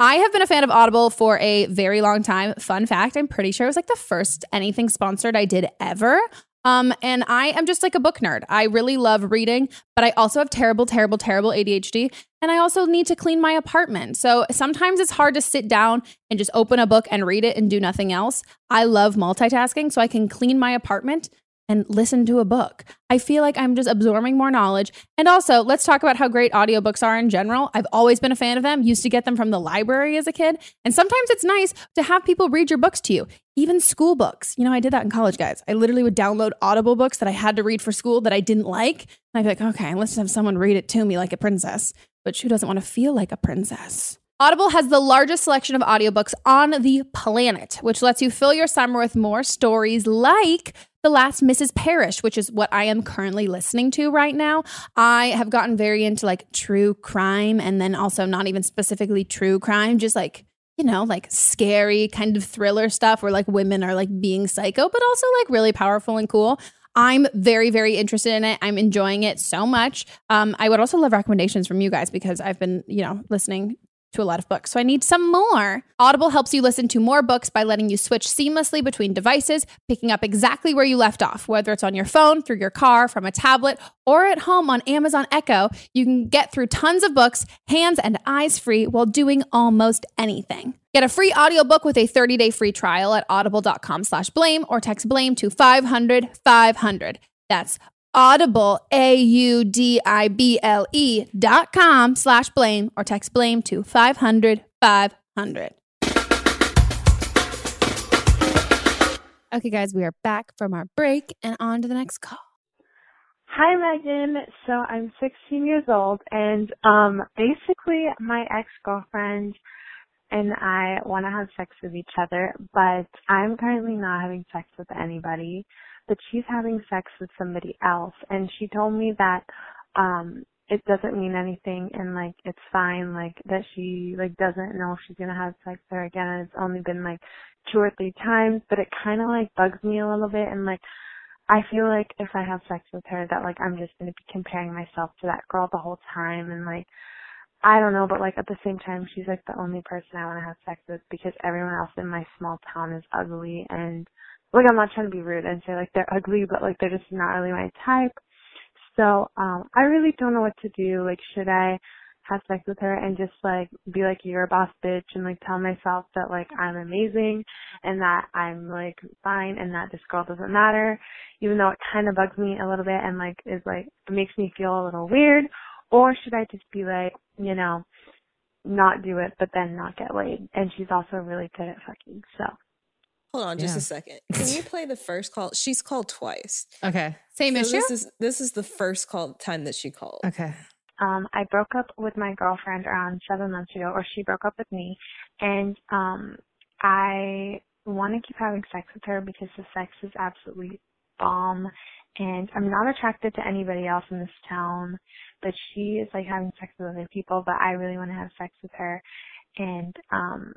I have been a fan of Audible for a very long time. Fun fact, I'm pretty sure it was like the first anything sponsored I did ever. Um, and I am just like a book nerd. I really love reading, but I also have terrible, terrible, terrible ADHD. And I also need to clean my apartment. So sometimes it's hard to sit down and just open a book and read it and do nothing else. I love multitasking, so I can clean my apartment and listen to a book. I feel like I'm just absorbing more knowledge. And also, let's talk about how great audiobooks are in general. I've always been a fan of them, used to get them from the library as a kid. And sometimes it's nice to have people read your books to you, even school books. You know, I did that in college, guys. I literally would download Audible books that I had to read for school that I didn't like. And I'd be like, okay, let's have someone read it to me like a princess. But who doesn't want to feel like a princess? Audible has the largest selection of audiobooks on the planet, which lets you fill your summer with more stories like The Last Mrs. Parrish, which is what I am currently listening to right now. I have gotten very into like true crime and then also not even specifically true crime, just like, you know, like scary kind of thriller stuff where like women are like being psycho, but also like really powerful and cool. I'm very, very interested in it. I'm enjoying it so much. Um, I would also love recommendations from you guys because I've been, you know, listening to a lot of books. So I need some more. Audible helps you listen to more books by letting you switch seamlessly between devices, picking up exactly where you left off, whether it's on your phone, through your car, from a tablet, or at home on Amazon Echo. You can get through tons of books, hands and eyes free, while doing almost anything. Get a free audiobook with a 30-day free trial at audible.com slash blame or text blame to 500 500. That's audible a-u-d-i-b-l-e dot com slash blame or text blame to 500 500 okay guys we are back from our break and on to the next call. Hi Megan. So I'm 16 years old and um basically my ex-girlfriend and I want to have sex with each other, but I'm currently not having sex with anybody, but she's having sex with somebody else. And she told me that um it doesn't mean anything and like it's fine like that she like doesn't know if she's to have sex her again. And it's only been like two or three times, but it kind of like bugs me a little bit. And like I feel like if I have sex with her that like I'm just to be comparing myself to that girl the whole time. And like I don't know, but like at the same time she's like the only person I want to have sex with because everyone else in my small town is ugly. And like I'm not trying to be rude and say like they're ugly, but like they're just not really my type. So, um, I really don't know what to do. Like, should I have sex with her and just like be like you're a boss bitch and like tell myself that like I'm amazing and that I'm like fine and that this girl doesn't matter, even though it kind of bugs me a little bit and like is like makes me feel a little weird, or should I just be like you know not do it but then not get laid? And she's also really good at fucking so. Hold on just Yeah. a second. Can you play the first call? She's called twice. Okay. Same So issue? This is this is the first call time that she called. Okay. um I broke up with my girlfriend around seven months ago, or she broke up with me, and um I want to keep having sex with her because the sex is absolutely bomb, and I'm not attracted to anybody else in this town, but she is like having sex with other people, but I really want to have sex with her, and um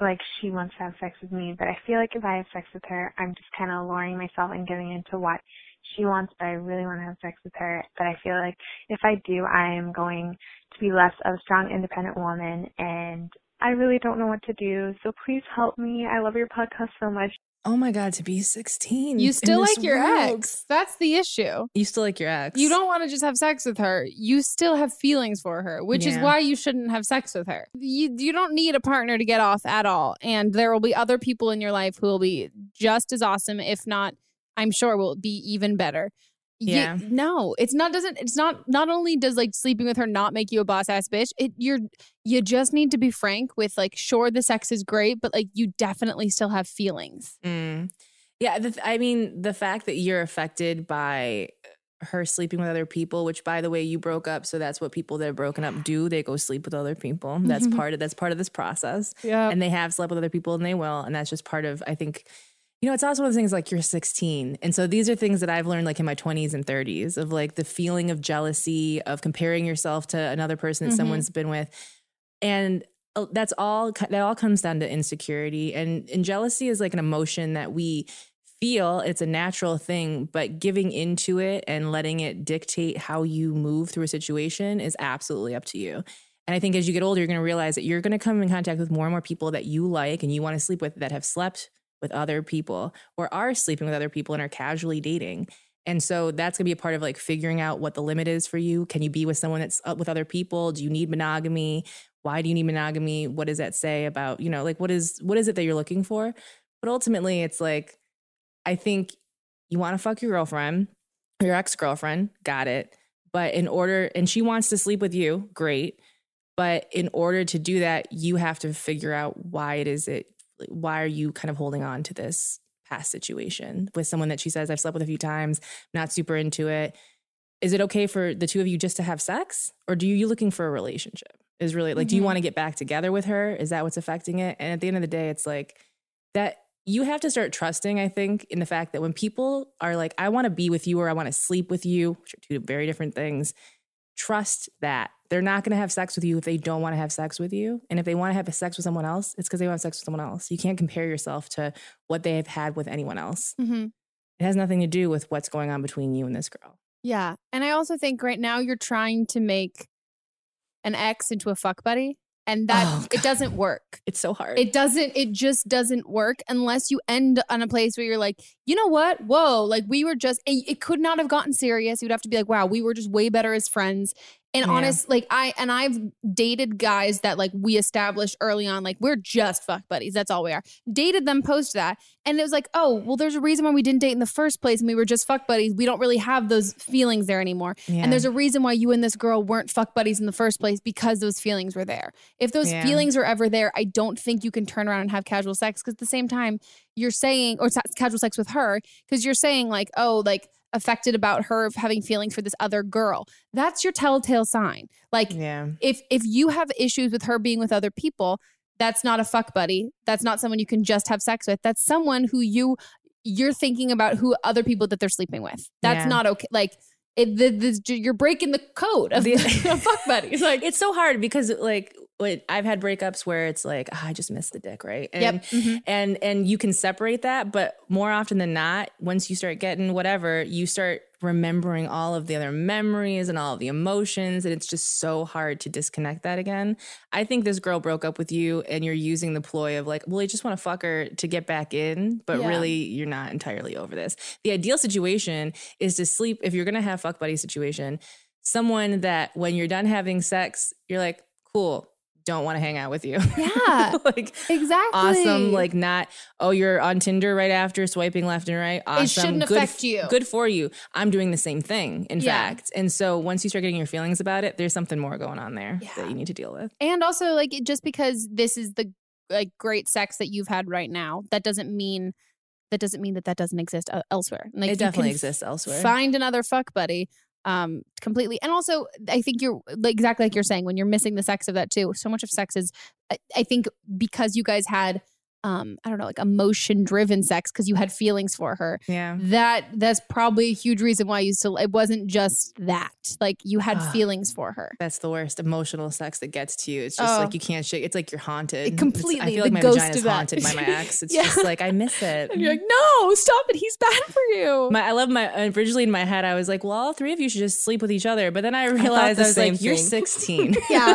like she wants to have sex with me, but I feel like if I have sex with her, I'm just kind of luring myself and getting into what she wants, but I really want to have sex with her. But I feel like if I do, I am going to be less of a strong, independent woman, and I really don't know what to do. So please help me. I love your podcast so much. Oh my god, to be 16. You still like your world. ex. That's the issue. You still like your ex. You don't want to just have sex with her. You still have feelings for her, which is why you shouldn't have sex with her. You you don't need a partner to get off at all. And there will be other people in your life who will be just as awesome, if not, I'm sure will be even better. You- Yeah. no, it's not doesn't it's not not only does like sleeping with her not make you a boss ass bitch, it you're you just need to be frank with like sure the sex is great, but like you definitely still have feelings. Mm. Yeah, the, I mean, the fact that you're affected by her sleeping with other people, which by the way, you broke up, so that's what people that are broken up do. They go sleep with other people. That's Mhm. part of that's part of this process. Yeah. And they have slept with other people and they will. And that's just part of I think you know, it's also one of the things like you're 16. And so these are things that I've learned like in my 20s and 30s of like the feeling of jealousy, of comparing yourself to another person that Mhm. someone's been with. And uh, that's all that all comes down to insecurity and, and jealousy is like an emotion that we feel it's a natural thing but giving into it and letting it dictate how you move through a situation is absolutely up to you and i think as you get older you're going to realize that you're going to come in contact with more and more people that you like and you want to sleep with that have slept with other people or are sleeping with other people and are casually dating. And so that's going to be a part of like figuring out what the limit is for you. Can you be with someone that's up with other people? Do you need monogamy? Why do you need monogamy? What does that say about you know like what is what is it that you're looking for? But ultimately it's like i think you want to fuck your girlfriend your ex-girlfriend got it. But in order and she wants to sleep with you great. But in order to do that you have to figure out why it is it why are you kind of holding on to this past situation with someone that she says i've slept with a few times not super into it. Is it okay for the two of you just to have sex? Or do you you looking for a relationship is really like do you Mhm. want to get back together with her? Is that what's affecting it? And at the end of the day it's like that you have to start trusting i think in the fact that when people are like i want to be with you or i want to sleep with you which are two very different things trust that they're not going to have sex with you if they don't want to have sex with you and if they want to have sex with someone else it's because they want sex with someone else you can't compare yourself to what they have had with anyone else Mm-hmm. it has nothing to do with what's going on between you and this girl Yeah. And I also think right now you're trying to make an ex into a fuck buddy. And that Oh, it doesn't work. it's so hard It doesn't, it just doesn't work unless you end on a place where you're like, you know what? Whoa, like we were just, it, it could not have gotten serious. You'd have to be like, wow, we were just way better as friends. And Yeah. honest, like I, and I've dated guys that like we established early on, like we're just fuck buddies. That's all we are. Dated them post that. And it was like, oh, well, there's a reason why we didn't date in the first place and we were just fuck buddies. We don't really have those feelings there anymore. Yeah. And there's a reason why you and this girl weren't fuck buddies in the first place because those feelings were there. If those Yeah. feelings are ever there, I don't think you can turn around and have casual sex because at the same time, you're saying, or sa- casual sex with her, because you're saying, like, oh, like, affected about her having feelings for this other girl. That's your telltale sign. Like, yeah if if you have issues with her being with other people, that's not a fuck buddy. That's not someone you can just have sex with. That's someone who you you're thinking about who other people that they're sleeping with. That's Yeah. not okay. Like it, the, the, you're breaking the code of, The- of fuck buddies. Like it's so hard because like I've had breakups where it's like "Ah, I just missed the dick, right? And, Yep. Mhm. And and you can separate that, but more often than not, once you start getting whatever, you start remembering all of the other memories and all of the emotions. And it's just so hard to disconnect that again. I think this girl broke up with you and you're using the ploy of like, well, I just want to fuck her to get back in, but Yeah. really you're not entirely over this. The ideal situation is to sleep, if you're going to have fuck buddy situation, someone that when you're done having sex, you're like, cool. Don't want to hang out with you. Yeah. like exactly. awesome. Like not, oh, you're on Tinder right after swiping left and right. Awesome. shouldn't good, affect you. Good for you. I'm doing the same thing, in Yeah. fact. And so once you start getting your feelings about it, there's something more going on there that you need to deal with. And also, like, just because this is the like great sex that you've had right now, that doesn't mean that doesn't mean that that doesn't exist uh, elsewhere. Like, It definitely exists elsewhere. Find another fuck buddy, um, completely. And also, I think you're like exactly like you're saying when you're missing the sex of that too. So much of sex is, I, I think, because you guys had. Um, I don't know, like emotion driven sex because you had feelings for her. Yeah. That that's probably a huge reason why you still it wasn't just that. Like you had Ah. feelings for her. That's the worst emotional sex that gets to you. It's just Oh. like you can't shake. It's like you're haunted. It's- completely, I feel like my vagina is haunted by my ex. It's Yeah. just like I miss it. And you're like, no, stop it. He's bad for you. My, I love my originally in my head. I was like, well, all three of you should just sleep with each other. But then I realized the I, was like, same you're 16. yeah,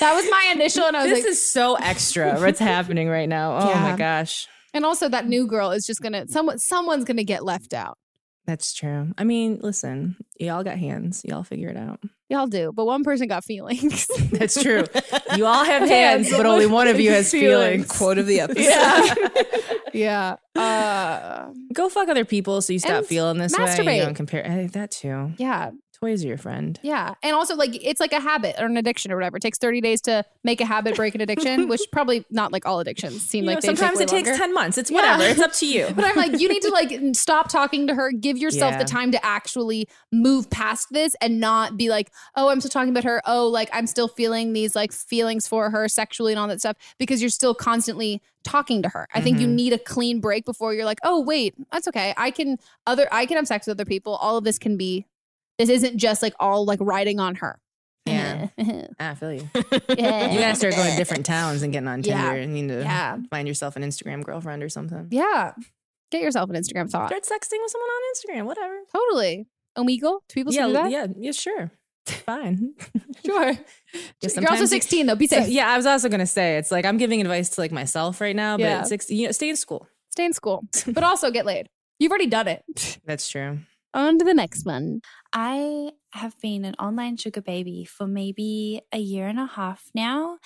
that was my initial, and I was this like, is so extra. What's happening right now? Oh Yeah. my gosh, and also that new girl is just gonna someone someone's gonna get left out. that's true. I mean, listen, y'all got hands. Y'all figure it out. Y'all do, but one person got feelings. That's true. You all have hands, but only one of you has feelings. Quote of the episode. Yeah, yeah. Uh, Go fuck other people so you stop feeling this way. masturbate. You don't compare. I think that too. yeah, Toys are your friend. yeah, and also like it's like a habit or an addiction or whatever. It takes thirty days to make a habit, break an addiction, which probably not like all addictions seem You know, like take sometimes way it takes longer. 10 months. It's Yeah. whatever. It's up to you. But I'm like, you need to like stop talking to her, give yourself Yeah. the time to actually move past this and not be like, oh, I'm still talking about her. Oh, like I'm still feeling these like feelings for her sexually and all that stuff because you're still constantly talking to her. I think you Mhm. need a clean break before you're like, oh, wait, that's okay. I can other I can have sex with other people. All of this can be this isn't just like all like riding on her. Yeah. I feel you. Yeah. You gotta start going to different towns and getting on Tinder. Yeah. and need to Yeah. find yourself an Instagram girlfriend or something. Yeah. Get yourself an Instagram thought. Start sexting with someone on Instagram, whatever. Totally. Omegle? Do people still yeah, do that? yeah, yeah, sure. Fine. Sure. Yeah, You're also sometimes you- 16 though. Be So- safe. yeah, I was also gonna say it's like I'm giving advice to like myself right now, but Yeah. 16, you know, stay in school. Stay in school, but also get laid. You've already done it. That's true. On to the next one. I have been an online sugar baby for maybe a year and a half now.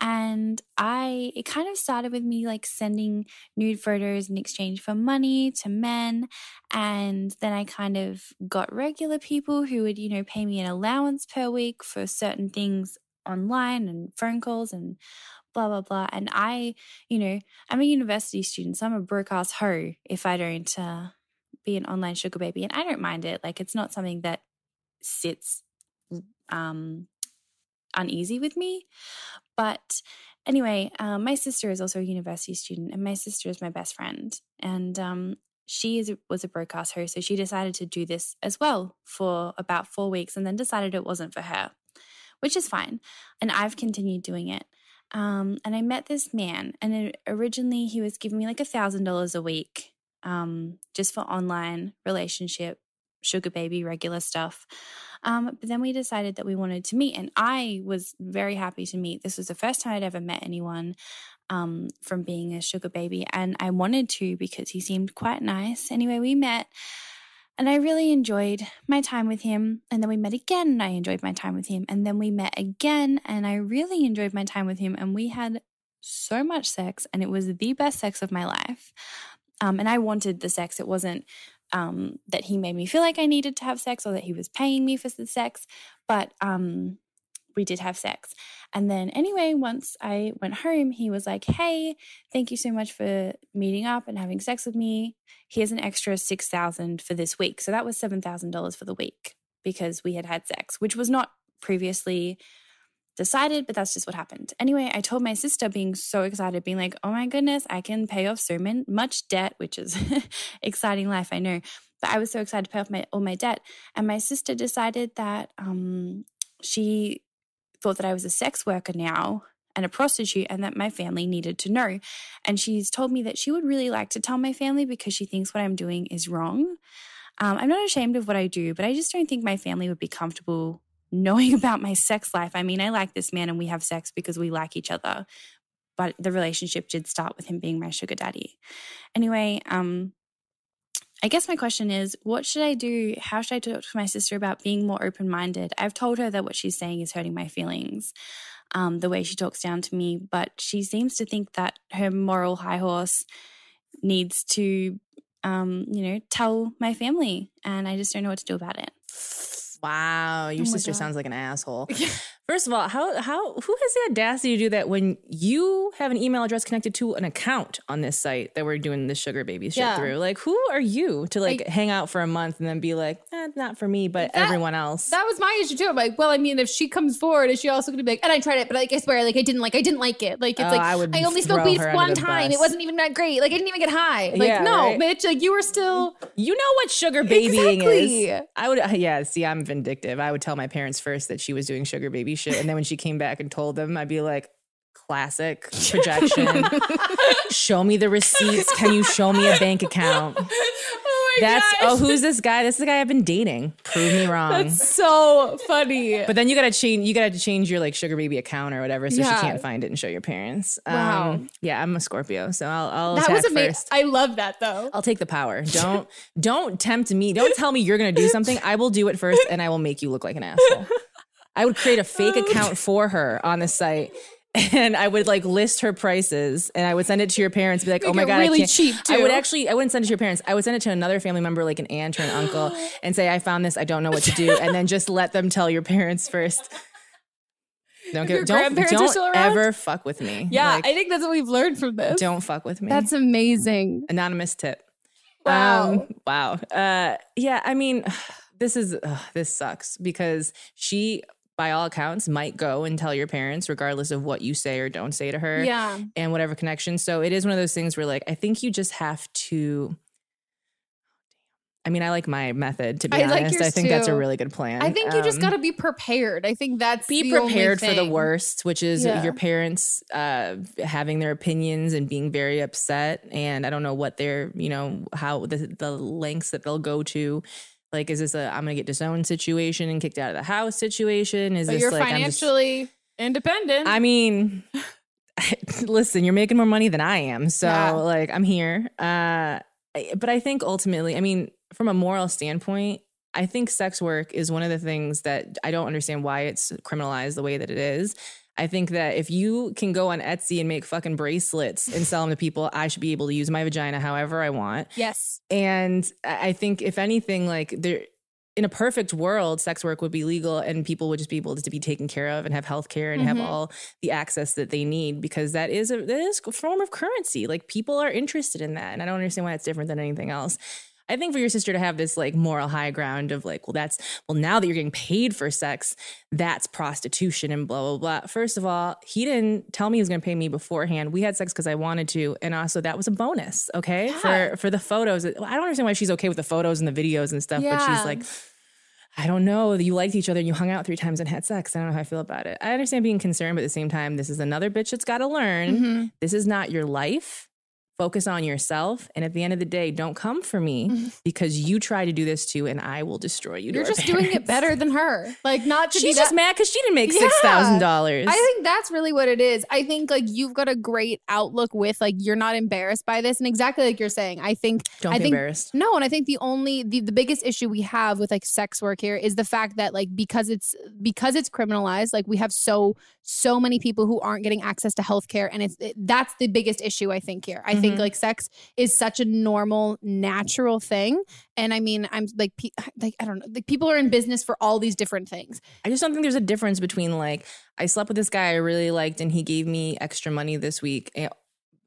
And I, it kind of started with me like sending nude photos in exchange for money to men. And then I kind of got regular people who would, you know, pay me an allowance per week for certain things online and phone calls and blah, blah, blah. And I, you know, I'm a university student, so I'm a broke ass hoe if I don't, uh, be an online sugar baby and I don't mind it. Like it's not something that sits um uneasy with me. But anyway, um, my sister is also a university student and my sister is my best friend. And um she is, was a broke ass hoe, so she decided to do this as well for about four weeks and then decided it wasn't for her, which is fine. And I've continued doing it. Um, and I met this man, and it, originally he was giving me like a thousand dollars a week um, just for online relationship, sugar baby, regular stuff. Um, but then we decided that we wanted to meet, and I was very happy to meet. This was the first time I'd ever met anyone um, from being a sugar baby, and I wanted to because he seemed quite nice. Anyway, we met. And I really enjoyed my time with him. And then we met again, and I enjoyed my time with him. And then we met again, and I really enjoyed my time with him. And we had so much sex, and it was the best sex of my life. Um, and I wanted the sex. It wasn't um, that he made me feel like I needed to have sex or that he was paying me for the sex, but um, we did have sex. And then, anyway, once I went home, he was like, Hey, thank you so much for meeting up and having sex with me. Here's an extra 6000 for this week. So that was $7,000 for the week because we had had sex, which was not previously decided, but that's just what happened. Anyway, I told my sister, being so excited, being like, oh my goodness, I can pay off so much debt, which is exciting life, I know. But I was so excited to pay off my all my debt. And my sister decided that um, she thought that I was a sex worker now and a prostitute and that my family needed to know. And she's told me that she would really like to tell my family because she thinks what I'm doing is wrong. Um, I'm not ashamed of what I do, but I just don't think my family would be comfortable knowing about my sex life. I mean, I like this man and we have sex because we like each other, but the relationship did start with him being my sugar daddy. Anyway, um, I guess my question is what should I do? How should I talk to my sister about being more open minded? I've told her that what she's saying is hurting my feelings, um, the way she talks down to me, but she seems to think that her moral high horse needs to, um, you know, tell my family. And I just don't know what to do about it. Wow, your Oh sister God. sounds like an asshole. First of all, how how who has the audacity to do that when you have an email address connected to an account on this site that we're doing the sugar baby shit Yeah. through? Like, who are you to like hang out for a month and then be like, eh, not for me, but everyone else? That was my issue too. I'm like, well, I mean, if she comes forward, is she also going to be like, and I tried it, but like, I swear, like, I didn't like, I didn't like it. Like, it's Oh, like, I I, only smoked weed one time. It wasn't even that great. Like, I didn't even get high. Like, Yeah, no, right? Mitch, like, you were still. You know what sugar babying Exactly. is? I would, yeah. See, I'm vindictive. I would tell my parents first that she was doing sugar baby shit, and then when she came back and told them, I'd be like, "Classic projection. show me the receipts. Can you show me a bank account?" That's oh, who's this guy? This is the guy I've been dating. Prove me wrong. That's so funny. but then you gotta change. You gotta change your like sugar baby account or whatever, so Yeah. she can't find it and show your parents. Wow. Um, yeah, I'm a Scorpio, so I'll. I'll that was amazing. first. I love that though. I'll take the power. Don't don't tempt me. Don't tell me you're gonna do something. I will do it first, and I will make you look like an asshole. I would create a fake account for her on the site. And I would like list her prices, and I would send it to your parents. Be like, "Oh my god, really I can't." cheap, I would actually, I wouldn't send it to your parents. I would send it to another family member, like an aunt or an uncle, and say, "I found this. I don't know what to do," and then just let them tell your parents first. Don't get, don't, don't ever fuck with me. Yeah, Like, I think that's what we've learned from this. don't fuck with me. That's amazing. Anonymous tip. Wow. Um, wow. Uh, yeah. I mean, this is this sucks because she, by all accounts, might go and tell your parents, regardless of what you say or don't say to her. Yeah. And whatever connection. So it is one of those things where, like, I think you just have to. I mean, I like my method to be I like honest. I yours think that's a really good plan. I think you just Um, got to be prepared. I think that's be prepared for the worst, which is Yeah. your parents uh, having their opinions and being very upset. And I don't know what they're, you know, how the, the lengths that they'll go to. Like, is this a I'm gonna get disowned situation and kicked out of the house situation? Is But this you're like I'm just- financially independent. I mean, listen, you're making more money than I am, so Yeah. like I'm here. Uh, but I think ultimately, I mean, from a moral standpoint, I think sex work is one of the things that I don't understand why it's criminalized the way that it is. I think that if you can go on Etsy and make fucking bracelets and sell them to people, I should be able to use my vagina however I want. yes. And I think if anything, like there in a perfect world, sex work would be legal and people would just be able to be taken care of and have health care and have Mhm. all the access that they need because that is a that is a form of currency. Like people are interested in that. And I don't understand why it's different than anything else. I think for your sister to have this like moral high ground of like, well, that's well, now that you're getting paid for sex, that's prostitution and blah blah blah. First of all, he didn't tell me he was gonna pay me beforehand. We had sex because I wanted to, and also that was a bonus, okay? For for the photos. I don't understand why she's okay with the photos and the videos and stuff, but she's like, I don't know. You liked each other and you hung out three times and had sex. I don't know how I feel about it. I understand being concerned, but at the same time, this is another bitch that's got to learn. Mhm. This is not your life. Focus on yourself. And at the end of the day, don't come for me mm-hmm. because you try to do this too, and I will destroy you. You're our just doing it better than her. Like not to She's that- just mad because she didn't make Yeah. six thousand dollars. I think that's really what it is. I think like you've got a great outlook with like you're not embarrassed by this, and exactly like you're saying. I think Don't I be think, embarrassed. No, and I think the only the, the biggest issue we have with like sex work here is the fact that like because it's because it's criminalized, like we have so so many people who aren't getting access to healthcare, and it's it, that's the biggest issue I think here. I think Mhm. like sex is such a normal, natural thing, and I mean I'm like pe- like I don't know, like people are in business for all these different things. I just don't think there's a difference between like I slept with this guy I really liked and he gave me extra money this week. eh,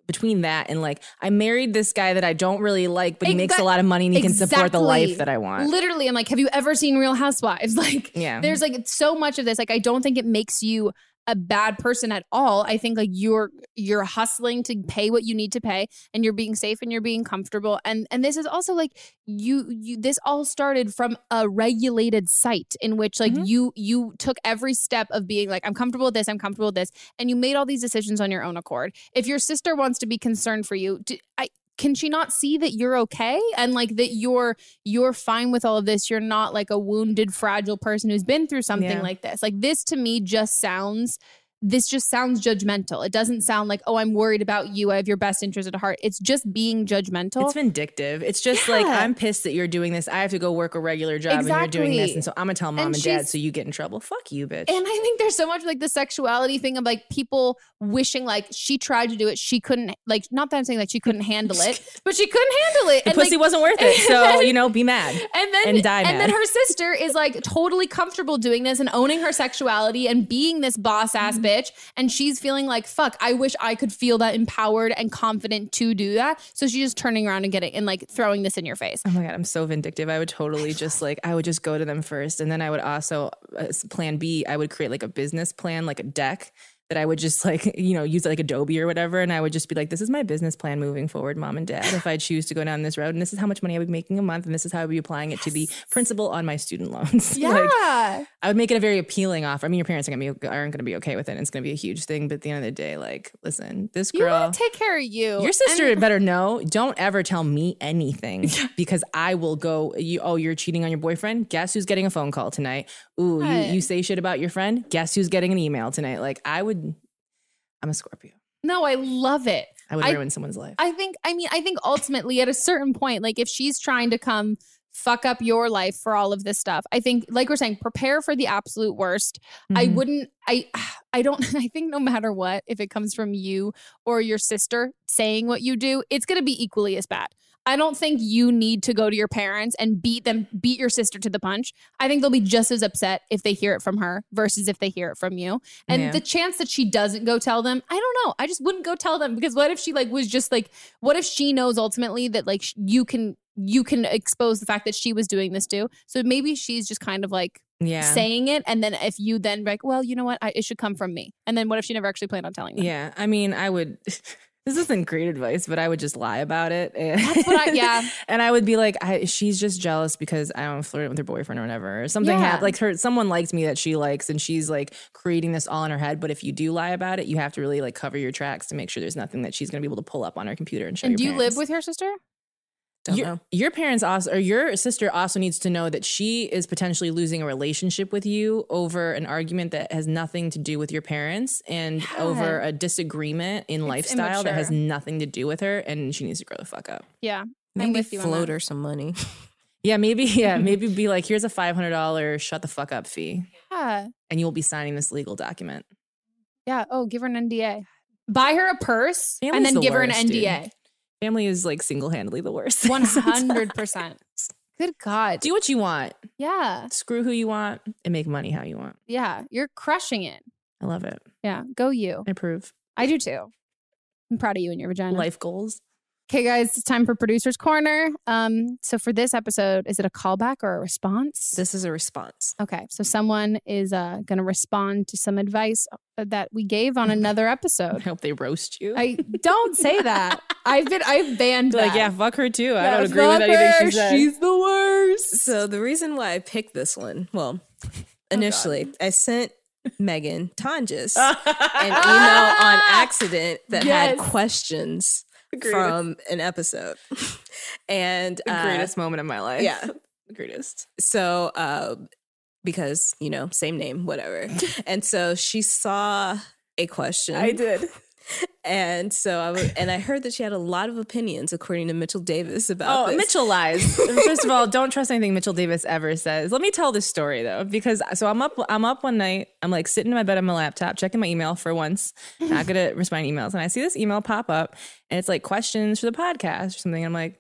Between that and like I married this guy that I don't really like, but he makes a lot of money and he can support the life that I want. Literally, I'm like, have you ever seen Real Housewives? Like, Yeah. there's like so much of this. Like, I don't think it makes you a bad person at all. I think like you're you're hustling to pay what you need to pay and you're being safe and you're being comfortable. And and this is also like you you this all started from a regulated site in which like mm-hmm. you you took every step of being like I'm comfortable with this, I'm comfortable with this and you made all these decisions on your own accord. If your sister wants to be concerned for you, d I can she not see that you're okay? And like that you're you're fine with all of this. You're not like a wounded fragile person who's been through something Yeah. like this. Like this to me just sounds this just sounds judgmental it doesn't sound like oh i'm worried about you i have your best interest at heart it's just being judgmental It's vindictive. It's just like I'm pissed that you're doing this. I have to go work a regular job exactly. and you're doing this, and so I'm gonna tell mom And and, dad so you get in trouble. Fuck you, bitch. And I think there's so much like the sexuality thing of like people wishing like she tried to do it, she couldn't like not that I'm saying like she couldn't handle it, but she couldn't handle it. the and, pussy like- wasn't worth it, so you know, be mad and then and die and mad. then her sister is like totally comfortable doing this and owning her sexuality and being this boss ass Mm-hmm. Bitch and she's feeling like fuck I wish I could feel that empowered and confident to do that so she's just turning around and getting and like throwing this in your face Oh my god, I'm so vindictive. I would totally just like I would just go to them first, and then I would also uh, plan B. I would create like a business plan, like a deck that I would just like you know use like Adobe or whatever, and I would just be like, this is my business plan moving forward, mom and dad. If I choose to go down this road, and this is how much money I would be making a month, and this is how I would be applying it to the principal on my student loans. yeah Like, I would make it a very appealing offer. I mean, your parents are gonna be aren't gonna be okay with it. and It's gonna be a huge thing. But at the end of the day, like, listen, this girl. to take care of you Your sister And- better know. Don't ever tell me anything because I will go. You, oh, you're cheating on your boyfriend. Guess who's getting a phone call tonight? Ooh, you, you say shit about your friend. Guess who's getting an email tonight? Like I would. I'm a Scorpio. no I love it I would ruin someone's life. I think, I mean, I think ultimately at a certain point, like if she's trying to come fuck up your life for all of this stuff, I think, like we're saying, prepare for the absolute worst. I Mhm. wouldn't, I, I don't, I think no matter what, if it comes from you or your sister saying what you do, it's going to be equally as bad. I don't think you need to go to your parents and beat them, beat your sister to the punch. I think they'll be just as upset if they hear it from her versus if they hear it from you. And Yeah. the chance that she doesn't go tell them, I don't know. I just wouldn't go tell them because what if she like was just like, what if she knows ultimately that like you can you can expose the fact that she was doing this too. So maybe she's just kind of like Yeah. saying it, and then if you then like, well, you know what, I, it should come from me. And then what if she never actually planned on telling them? Yeah. I mean, I would. This isn't great advice, but I would just lie about it. And, That's what I yeah. and I would be like, I, she's just jealous because I don't flirt with her boyfriend or whatever. Or something Yeah. happened. Like her, someone liked me that she likes, and she's like creating this all in her head. But if you do lie about it, you have to really like cover your tracks to make sure there's nothing that she's going to be able to pull up on her computer and show. And do you live with your sister? Don't your, know. your parents also, or your sister also needs to know that she is potentially losing a relationship with you over an argument that has nothing to do with your parents and Yeah. over a disagreement in lifestyle that has nothing to do with her, and she needs to grow the fuck up. Yeah. Maybe with you on float her some money. Yeah, maybe. Yeah, maybe be like, here's a five hundred dollar shut the fuck up fee, Yeah. and you will be signing this legal document. Yeah. Oh, give her an NDA. Buy her a purse and then the give her an NDA. dude. Family is like single handedly the worst. One hundred percent. Good God. Do what you want. Yeah. Screw who you want and make money how you want. Yeah. You're crushing it. I love it. Yeah. Go you. I approve. I do too. I'm proud of you and your vagina. Life goals. Okay, guys, it's time for producer's corner. Um, so for this episode, is it a callback or a response? This is a response. Okay, so someone is uh, going to respond to some advice uh, that we gave on another episode. I hope they roast you. I don't say that. I've been I've banned like, that. yeah, fuck her too. I don't agree with anything her. she said. She's the worst. So the reason why I picked this one, well, initially I sent Megan Tonjes an email on accident that had questions. From an episode, and the uh, greatest moment of my life. yeah. the greatest. So, uh, because you know, same name, whatever, and so she saw a question. I did. And so I and I heard that she had a lot of opinions, according to Mitchell Davis, about Oh, this. Mitchell lies. First of all, don't trust anything Mitchell Davis ever says. Let me tell this story though, because so I'm up. I'm up one night. I'm like sitting in my bed on my laptop, checking my email for once. Not good at responding to emails, and I see this email pop up, and it's like questions for the podcast or something. I'm like,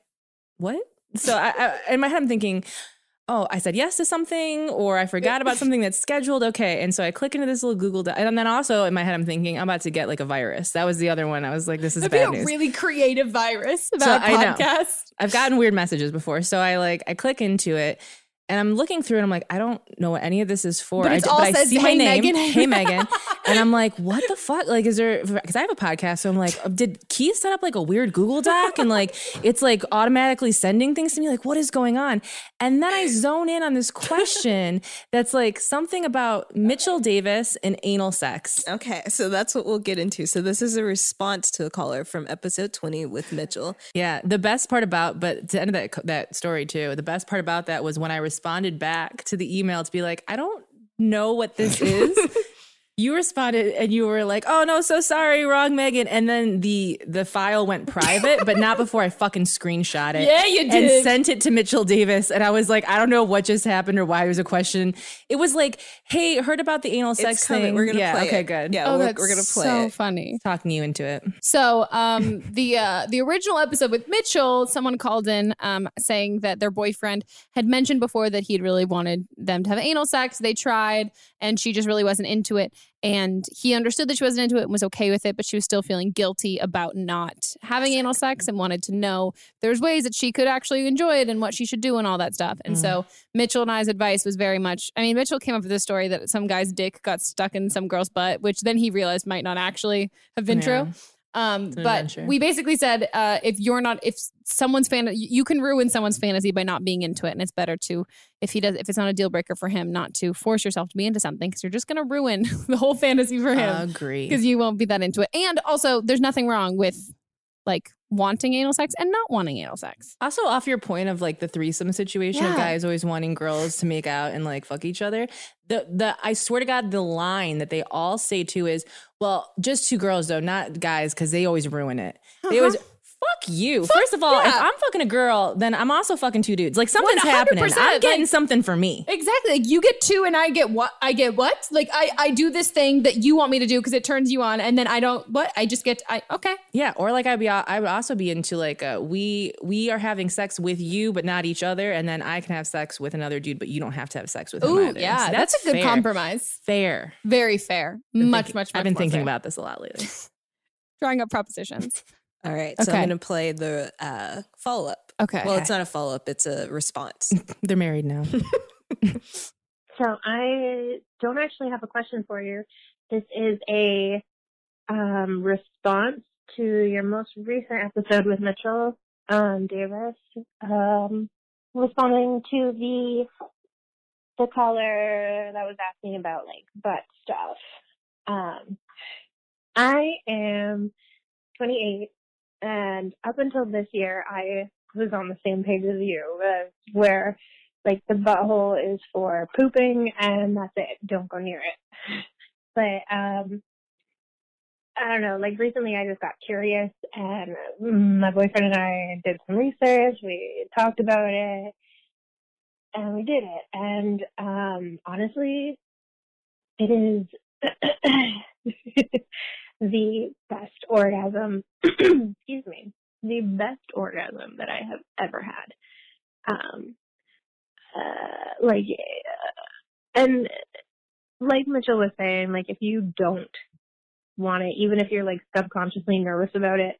what? So I, I, in my head, I'm thinking. Oh, I said yes to something, or I forgot about something that's scheduled. Okay, and so I click into this little Google, doc, and then also in my head, I'm thinking I'm about to get like a virus. That was the other one. I was like, this is That'd bad be a news. really creative virus So about I know. podcast. I've gotten weird messages before. So I like I click into it And I'm looking through and I'm like, I don't know what any of this is for. But I, it's ju- all but I says, see my "Hey, name. Megan." Hey, Megan. and I'm like, what the fuck? Like, is there, because I have a podcast. So I'm like, oh, did Keith set up like a weird Google Doc? And like, it's like automatically sending things to me. Like, what is going on? And then I zone in on this question that's like something about Mitchell Davis and anal sex. Okay, so that's what we'll get into. So this is a response to a caller from episode 20 with Mitchell. Yeah, the best part about, but to end that that story too, the best part about that was when I responded back to the email to be like, I don't know what this is. you responded and you were like, "Oh no, so sorry, wrong Megan." And then the the file went private, but not before I fucking screenshot it. Yeah, you did. And did. sent it to Mitchell Davis, and I was like, "I don't know what just happened or why it was a question." It was like, "Hey, heard about the anal sex coming. thing? We're gonna yeah, play okay, it. good. Yeah, Oh, we're, that's we're gonna play so it. funny. Talking you into it. So um, the uh, the original episode with Mitchell, someone called in um, saying that their boyfriend had mentioned before that he'd really wanted them to have anal sex. They tried, and she just really wasn't into it. And he understood that she wasn't into it and was okay with it, but she was still feeling guilty about not having anal sex and wanted to know there's ways that she could actually enjoy it and what she should do and all that stuff. And so mm-hmm. Mitchell and I's advice was very much I mean, Mitchell came up with this story that some guy's dick got stuck in some girl's butt, which then he realized might not actually have been Yeah. true. Um, but adventure. we basically said uh, if you're not, if someone's fan, you can ruin someone's fantasy by not being into it, and it's better to, if he does, if it's not a deal breaker for him, not to force yourself to be into something because you're just gonna ruin the whole fantasy for him. Agree. Because you won't be that into it, and also there's nothing wrong with like wanting anal sex and not wanting anal sex. Also, off your point of like the threesome situation of guys always wanting girls to make out and like fuck each other, the the I swear to God, the line that they all say too is, well, just two girls though, not guys, because they always ruin it. They always uh-huh. Fuck you. First of all, if. I'm fucking a girl, then I'm also fucking two dudes. Like something's 100%, happening. I'm getting like- something for me. Exactly. Like you get two and I get what? I get what? Like I I do this thing that you want me to do because it turns you on, and then I don't. What? I just get. I okay. Yeah, or like I'd be, I would also be into like uh, we we are having sex with you, but not each other, and then I can have sex with another dude, but you don't have to have sex with him Ooh, either. yeah, So that's, a good fair. compromise. Fair. Very fair. Much, thinking- much, much. I've been thinking fair. about this a lot lately. drawing up propositions. All right, so Okay. I'm going to play the uh, follow up. Okay. Well, it's not a follow up; it's a response. They're married now. So I don't actually have a question for you. This is a um, response to your most recent episode with Mitchell um, Davis, um, responding to the the caller that was asking about like butt stuff. Um, I am 28, and up until this year, I was on the same page as you, uh, where like the butthole is for pooping and that's it. Don't go near it. But um I don't know, like recently I just got curious and my boyfriend and I did some research, we talked about it and we did it. And um honestly it is the best orgasm excuse me. The best orgasm that I have ever had. Um uh, like, uh, and like Mitchell was saying, like if you don't want it, even if you're like subconsciously nervous about it,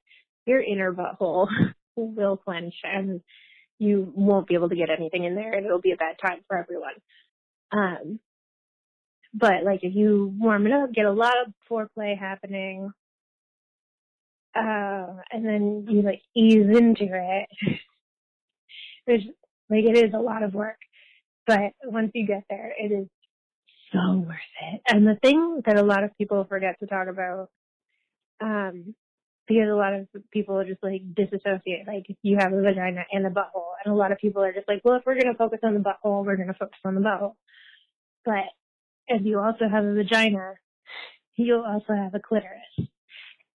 your inner butthole will clench and you won't be able to get anything in there and it'll be a bad time for everyone. Um, but like if you warm it up, get a lot of foreplay happening, uh, and then you like ease into it, which like it is a lot of work, but once you get there, it is so worth it. And the thing that a lot of people forget to talk about, um, because a lot of people just like disassociate, like you have a vagina and a butthole, and a lot of people are just like, well, if we're gonna focus on the butthole, we're gonna focus on the butthole. But if you also have a vagina, you'll also have a clitoris,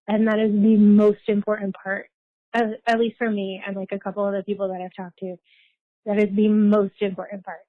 and that is the most important part. At least for me and like a couple of the people that I've talked to, that is the most important part.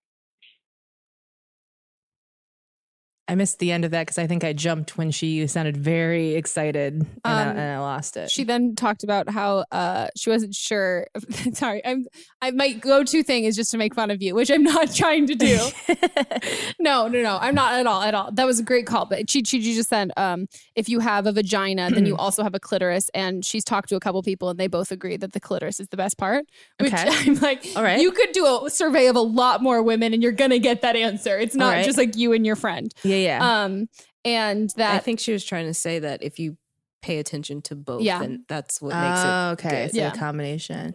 I missed the end of that because I think I jumped when she sounded very excited and, I, Um, and I lost it. She then talked about how uh, she wasn't sure. Sorry, I'm. I my go-to thing is just to make fun of you, which I'm not trying to do. no, no, no, I'm not at all, at all. That was a great call, but she she just said, um, if you have a vagina, then you also have a clitoris, and she's talked to a couple people, and they both agree that the clitoris is the best part. Which Okay. I'm like, All right. you could do a survey of a lot more women, and you're gonna get that answer. It's not right. just like you and your friend. Yeah, yeah. Um, and that I think she was trying to say that if you pay attention to both, Yeah. then that's what makes it Oh, okay. good. So a combination.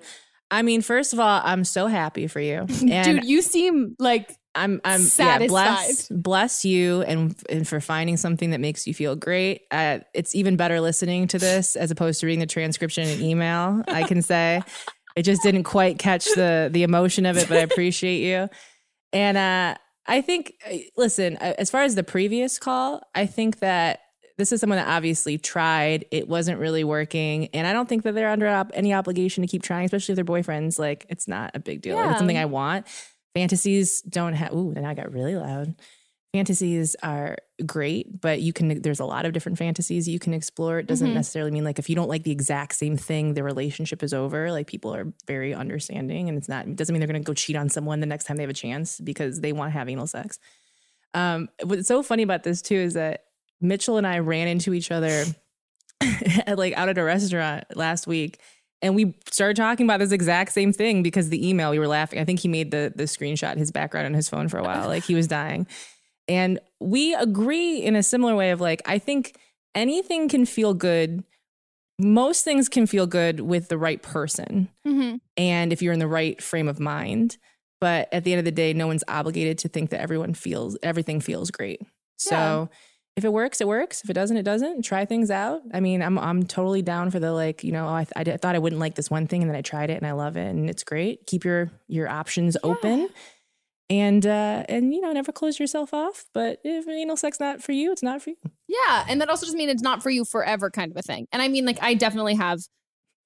I mean, first of all, I'm so happy for you. dude, you seem like I'm I'm yeah, satisfied. bless bless you and and for finding something that makes you feel great. Uh, it's even better listening to this as opposed to reading the transcription in an email. I can say it just didn't quite catch the the emotion of it, but I appreciate you. And uh, I think, uh, listen, as far as the previous call, I think that this is someone that obviously tried. It wasn't really working. And I don't think that they're under ob- any obligation to keep trying, especially if they're boyfriends. Like, it's not a big deal. Like, Yeah. it's something I want. Fantasies don't have, ooh, then I got really loud. Fantasies are great, but you can, there's a lot of different fantasies you can explore. It doesn't Mhm. necessarily mean like if you don't like the exact same thing, the relationship is over. Like, people are very understanding and it's not, it doesn't mean they're going to go cheat on someone the next time they have a chance because they want to have anal sex. Um, what's so funny about this too is that Mitchell and I ran into each other at like out at a restaurant last week and we started talking about this exact same thing because the email we were laughing. I think he made the the screenshot his background on his phone for a while like he was dying. And we agree in a similar way of like I think anything can feel good most things can feel good with the right person Mhm. and if you're in the right frame of mind. But at the end of the day, no one's obligated to think that everyone feels everything feels great. So Yeah. if it works, it works. If it doesn't, it doesn't. Try things out. I mean, I'm I'm totally down for the like, you know, I, th- I thought I wouldn't like this one thing, and then I tried it, and I love it, and it's great. Keep your your options open, and uh, and you know, never close yourself off. But if anal sex not for you, it's not for you. Yeah, and that also just means it's not for you forever, kind of a thing. And I mean, like, I definitely have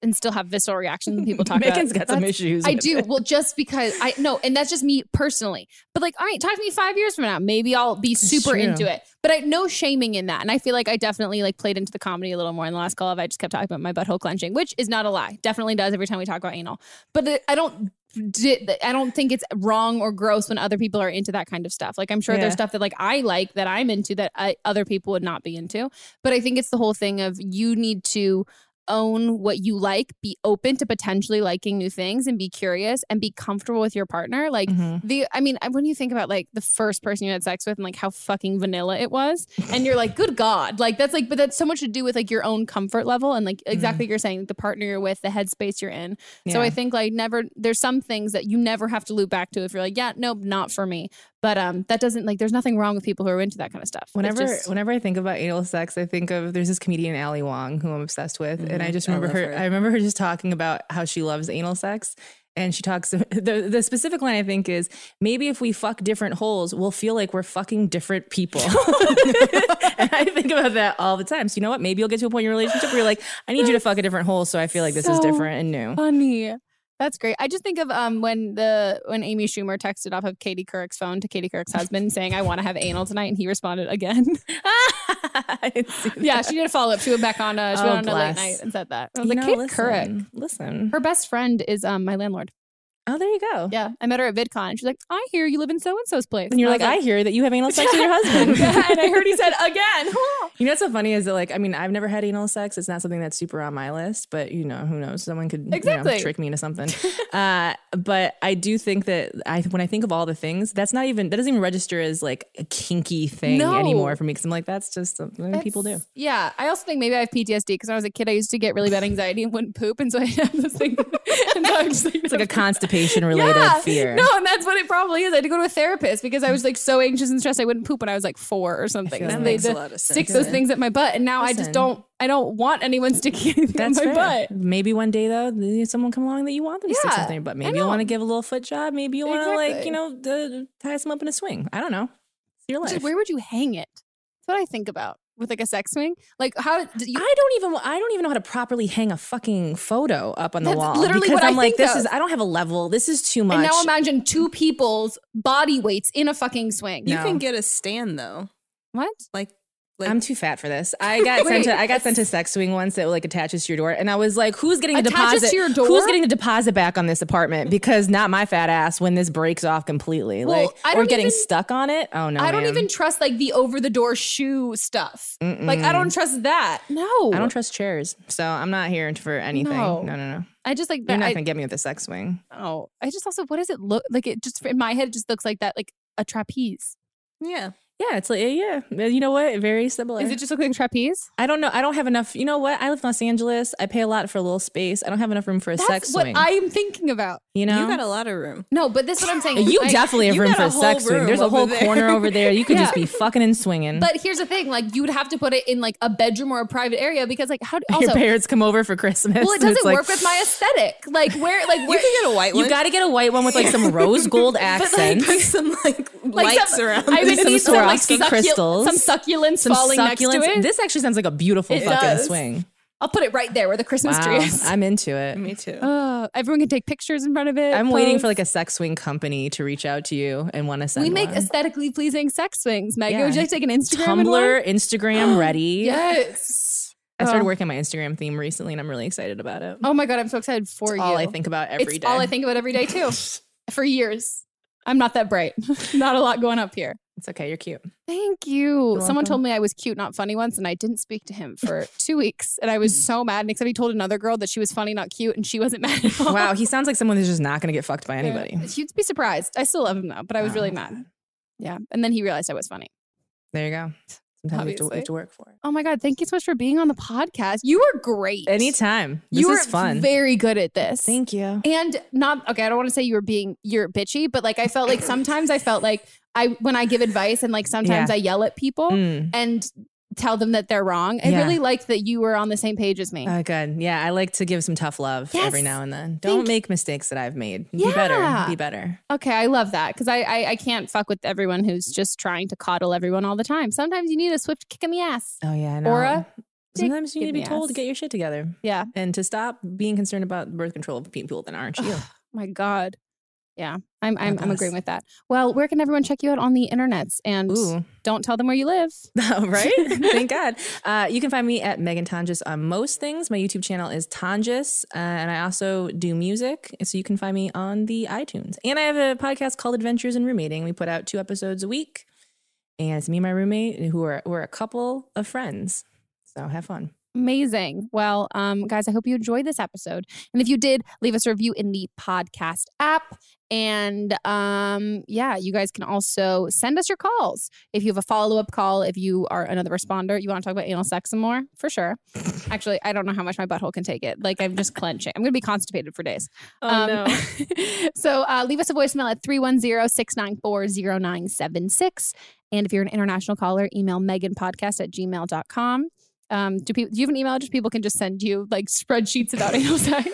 and still have visceral reactions when people talk Megan's about. got some issues I do. it. Well, just because I no, and that's just me personally. But like, all right, talk to me five years from now. Maybe I'll be super into it. But I no shaming in that. And I feel like I definitely like played into the comedy a little more in the last call. Of I just kept talking about my butthole clenching, which is not a lie. Definitely does every time we talk about anal. But the, I don't. I don't think it's wrong or gross when other people are into that kind of stuff. Like I'm sure Yeah. there's stuff that like I like that I'm into that I, other people would not be into. But I think it's the whole thing of you need to own what you like, be open to potentially liking new things and be curious and be comfortable with your partner. Like Mm-hmm. the I mean, when you think about like the first person you had sex with and like how fucking vanilla it was, and you're like, good God. Like that's like, but that's so much to do with like your own comfort level and like exactly what you're saying, the partner you're with, the headspace you're in. So I think like never there's some things that you never have to loop back to if you're like, yeah, nope, not for me. But um that doesn't like there's nothing wrong with people who are into that kind of stuff. Whenever just- whenever I think about anal sex, I think of there's this comedian Ali Wong who I'm obsessed with, and I Mhm. just remember love her, her. I remember her just talking about how she loves anal sex. And she talks the the specific line I think is maybe if we fuck different holes, we'll feel like we're fucking different people. and I think about that all the time. So you know what? Maybe you'll get to a point in your relationship where you're like, I need you to fuck a different hole, so I feel like this is different and new. Funny. That's great. I just think of um when the when Amy Schumer texted off of Katie Couric's phone to Katie Couric's husband saying I want to have anal tonight, and he responded again. yeah, she did a follow up. She went back on uh, she Oh, went on a late night and said that. I was You like, know, Couric. listen, listen. Her best friend is um my landlord. Oh, there you go. Yeah, I met her at VidCon. She's like, I hear you live in so and so's place. And you're I like, was I hear that you have anal sex with your husband. yeah, and I heard he said again. You know what's so funny is that like I mean I've never had anal sex. It's not something that's super on my list, but you know who knows? Someone could you know, Exactly. trick me into something. uh, but I do think that I when I think of all the things, that's not even that doesn't even register as like a kinky thing No. anymore for me. Because I'm like that's just something people do. Yeah, I also think maybe I have PTSD because when I was a kid, I used to get really bad anxiety and wouldn't poop, and so I have this thing. and so I'm just like, It's like a constipation related yeah, fear. No, and that's what it probably is. I had to go to a therapist because I was like so anxious and stressed I wouldn't poop when I was like four or something. feel And they makes had a to lot of stick those things at my butt, and now I just don't. I don't want anyone sticking anything That's at my fair. butt. Maybe one day though, someone come along that you want them to stick something, in your butt. Maybe you want to give a little foot job. Maybe you want to like you know d- tie some up in a swing. I don't know. It's your Just life. where would you hang it? That's what I think about with like a sex swing. Like how do you? I don't even I don't even know how to properly hang a fucking photo up on the That's wall literally because what I'm I like think this of. is I don't have a level. This is too much. And now imagine two people's body weights in a fucking swing. You No. can get a stand though. What? Like, I'm too fat for this. I got sent Wait, to I got sent to sex swing once that like attaches to your door, and I was like, "Who's getting a deposit? to your door? Who's getting a deposit back on this apartment? Because not my fat ass when this breaks off completely, Well, like I or getting even- stuck on it. Oh no, I don't ma'am. even trust like the over the door shoe stuff. Like I don't trust that. No. I don't trust chairs, so I'm not here for anything. No. No, no, no. I just like You're not I, gonna get me with the sex swing. Oh, I just also what does it look like? It just in my head it just looks like that like a trapeze. Yeah. Yeah, it's like yeah, yeah. You know what? Very similar. Is it just look like trapeze? I don't know. I don't have enough. You know what? I live in Los Angeles. I pay a lot for a little space. I don't have enough room for a That's sex what swing. I am thinking about. you know, You got a lot of room. No, but this is what I'm saying. You I- definitely have you room for a a sex whole swing. room There's a whole there. corner over there. You could just be fucking and swinging. But here's the thing: like you would have to put it in like a bedroom or a private area because like how do, your parents come over for Christmas. well it doesn't like- work with my aesthetic. Like where like You where can get a white one. You got to get a white one with like some rose gold accents. Put some like, like lights some, around. I would need some like Swarovski succul- crystals. some succulents some falling next to succulents. it. This actually sounds like a beautiful It fucking does. swing. I'll put it right there where the Christmas Wow, tree is. I'm into it. Me too. Uh, everyone can take pictures in front of it. I'm waiting for like a sex swing company to reach out to you and want to send We make one. aesthetically pleasing sex swings. Megan, Yeah. would you like to take an Instagram? and one? Tumblr, Instagram ready. Yes. I started Oh. working on my Instagram theme recently and I'm really excited about it. Oh my god, I'm so excited for It's you. all I think about every it's day. all I think about every day too. for years. I'm not that bright. not a lot going up here. It's okay. You're cute. Thank you. Someone welcome. told me I was cute, not funny once, and I didn't speak to him for two weeks. And I was so mad. And except he told another girl that she was funny, not cute, and she wasn't mad at all. Wow, he sounds like someone who's just not going to get fucked by anybody. Yeah. You'd be surprised. I still love him though, but I was really mad. Yeah. And then he realized I was funny. There you go. Sometimes have, to, have to work for it. Oh my God. Thank you so much for being on the podcast. You were great. Anytime. This you were fun. very good at this. Thank you. And not okay, I don't want to say you were being you're bitchy, but like I felt like sometimes I felt like I when I give advice and like sometimes Yeah. I yell at people Mm. and tell them that they're wrong. I Yeah. really liked that you were on the same page as me. Oh, good. Yeah, I like to give some tough love every now and then. Don't Thank- make mistakes that I've made. Be Yeah. better. Be better. Okay, I love that because I, I I can't fuck with everyone who's just trying to coddle everyone all the time. Sometimes you need a swift kick in the ass. Oh yeah, I know. Or a Sometimes you need to be told to get your shit together. Yeah. And to stop being concerned about birth control of people that aren't you. My God. Yeah, I'm I'm, I'm agreeing with that. Well, where can everyone check you out on the internets? And Ooh. don't tell them where you live. right? Thank God. Uh, you can find me at Megan Tonjes on most things. My YouTube channel is Tonjes, uh, and I also do music. So you can find me on the iTunes. And I have a podcast called Adventures in Roommating. We put out two episodes a week, and it's me and my roommate who are we're a couple of friends. So have fun. Amazing. Well, um, guys, I hope you enjoyed this episode. And if you did, leave us a review in the podcast app. And um, yeah, you guys can also send us your calls. If you have a follow up call, if you are another responder, you want to talk about anal sex some more, for sure. Actually, I don't know how much my butthole can take it. Like, I'm just clenching. I'm going to be constipated for days. Oh, no. so uh, leave us a voicemail at 310 694 0976. And if you're an international caller, email meganpodcast at gmail.com. Um, do people do you have an email address people can just send you like spreadsheets about anal sex?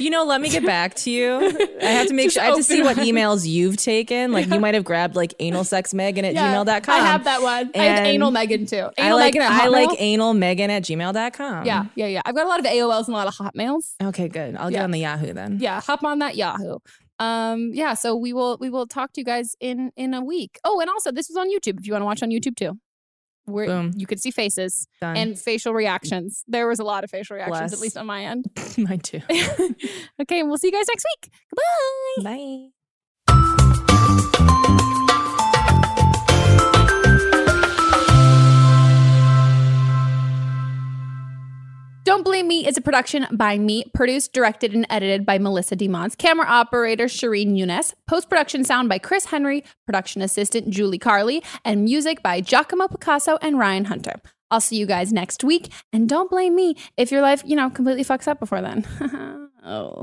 You know, let me get back to you. I have to make Just sure I have to see what emails you've taken. Like you might have grabbed like anal sex Megan at Yeah, gmail.com. I have that one. I have anal Megan too. Anal I like, Megan at I like anal Megan at gmail.com. yeah, yeah, yeah. I've got a lot of AOLs and a lot of Hotmails. Okay, good. I'll get on the Yahoo then. Yeah, hop on that Yahoo. Um, yeah, so we will we will talk to you guys in in a week. Oh, and also this was on YouTube if you want to watch on YouTube too. Where Boom. you could see faces Done. and facial reactions. There was a lot of facial reactions, Bless. at least on my end. Mine too. okay, and we'll see you guys next week. Goodbye. Bye. Don't Blame Me is a production by me, produced, directed, and edited by Melissa DeMons, camera operator Shireen Younes, post production sound by Chris Henry, production assistant Julie Carley, and music by Giacomo Picasso and Ryan Hunter. I'll see you guys next week, and don't blame me if your life, you know, completely fucks up before then. oh.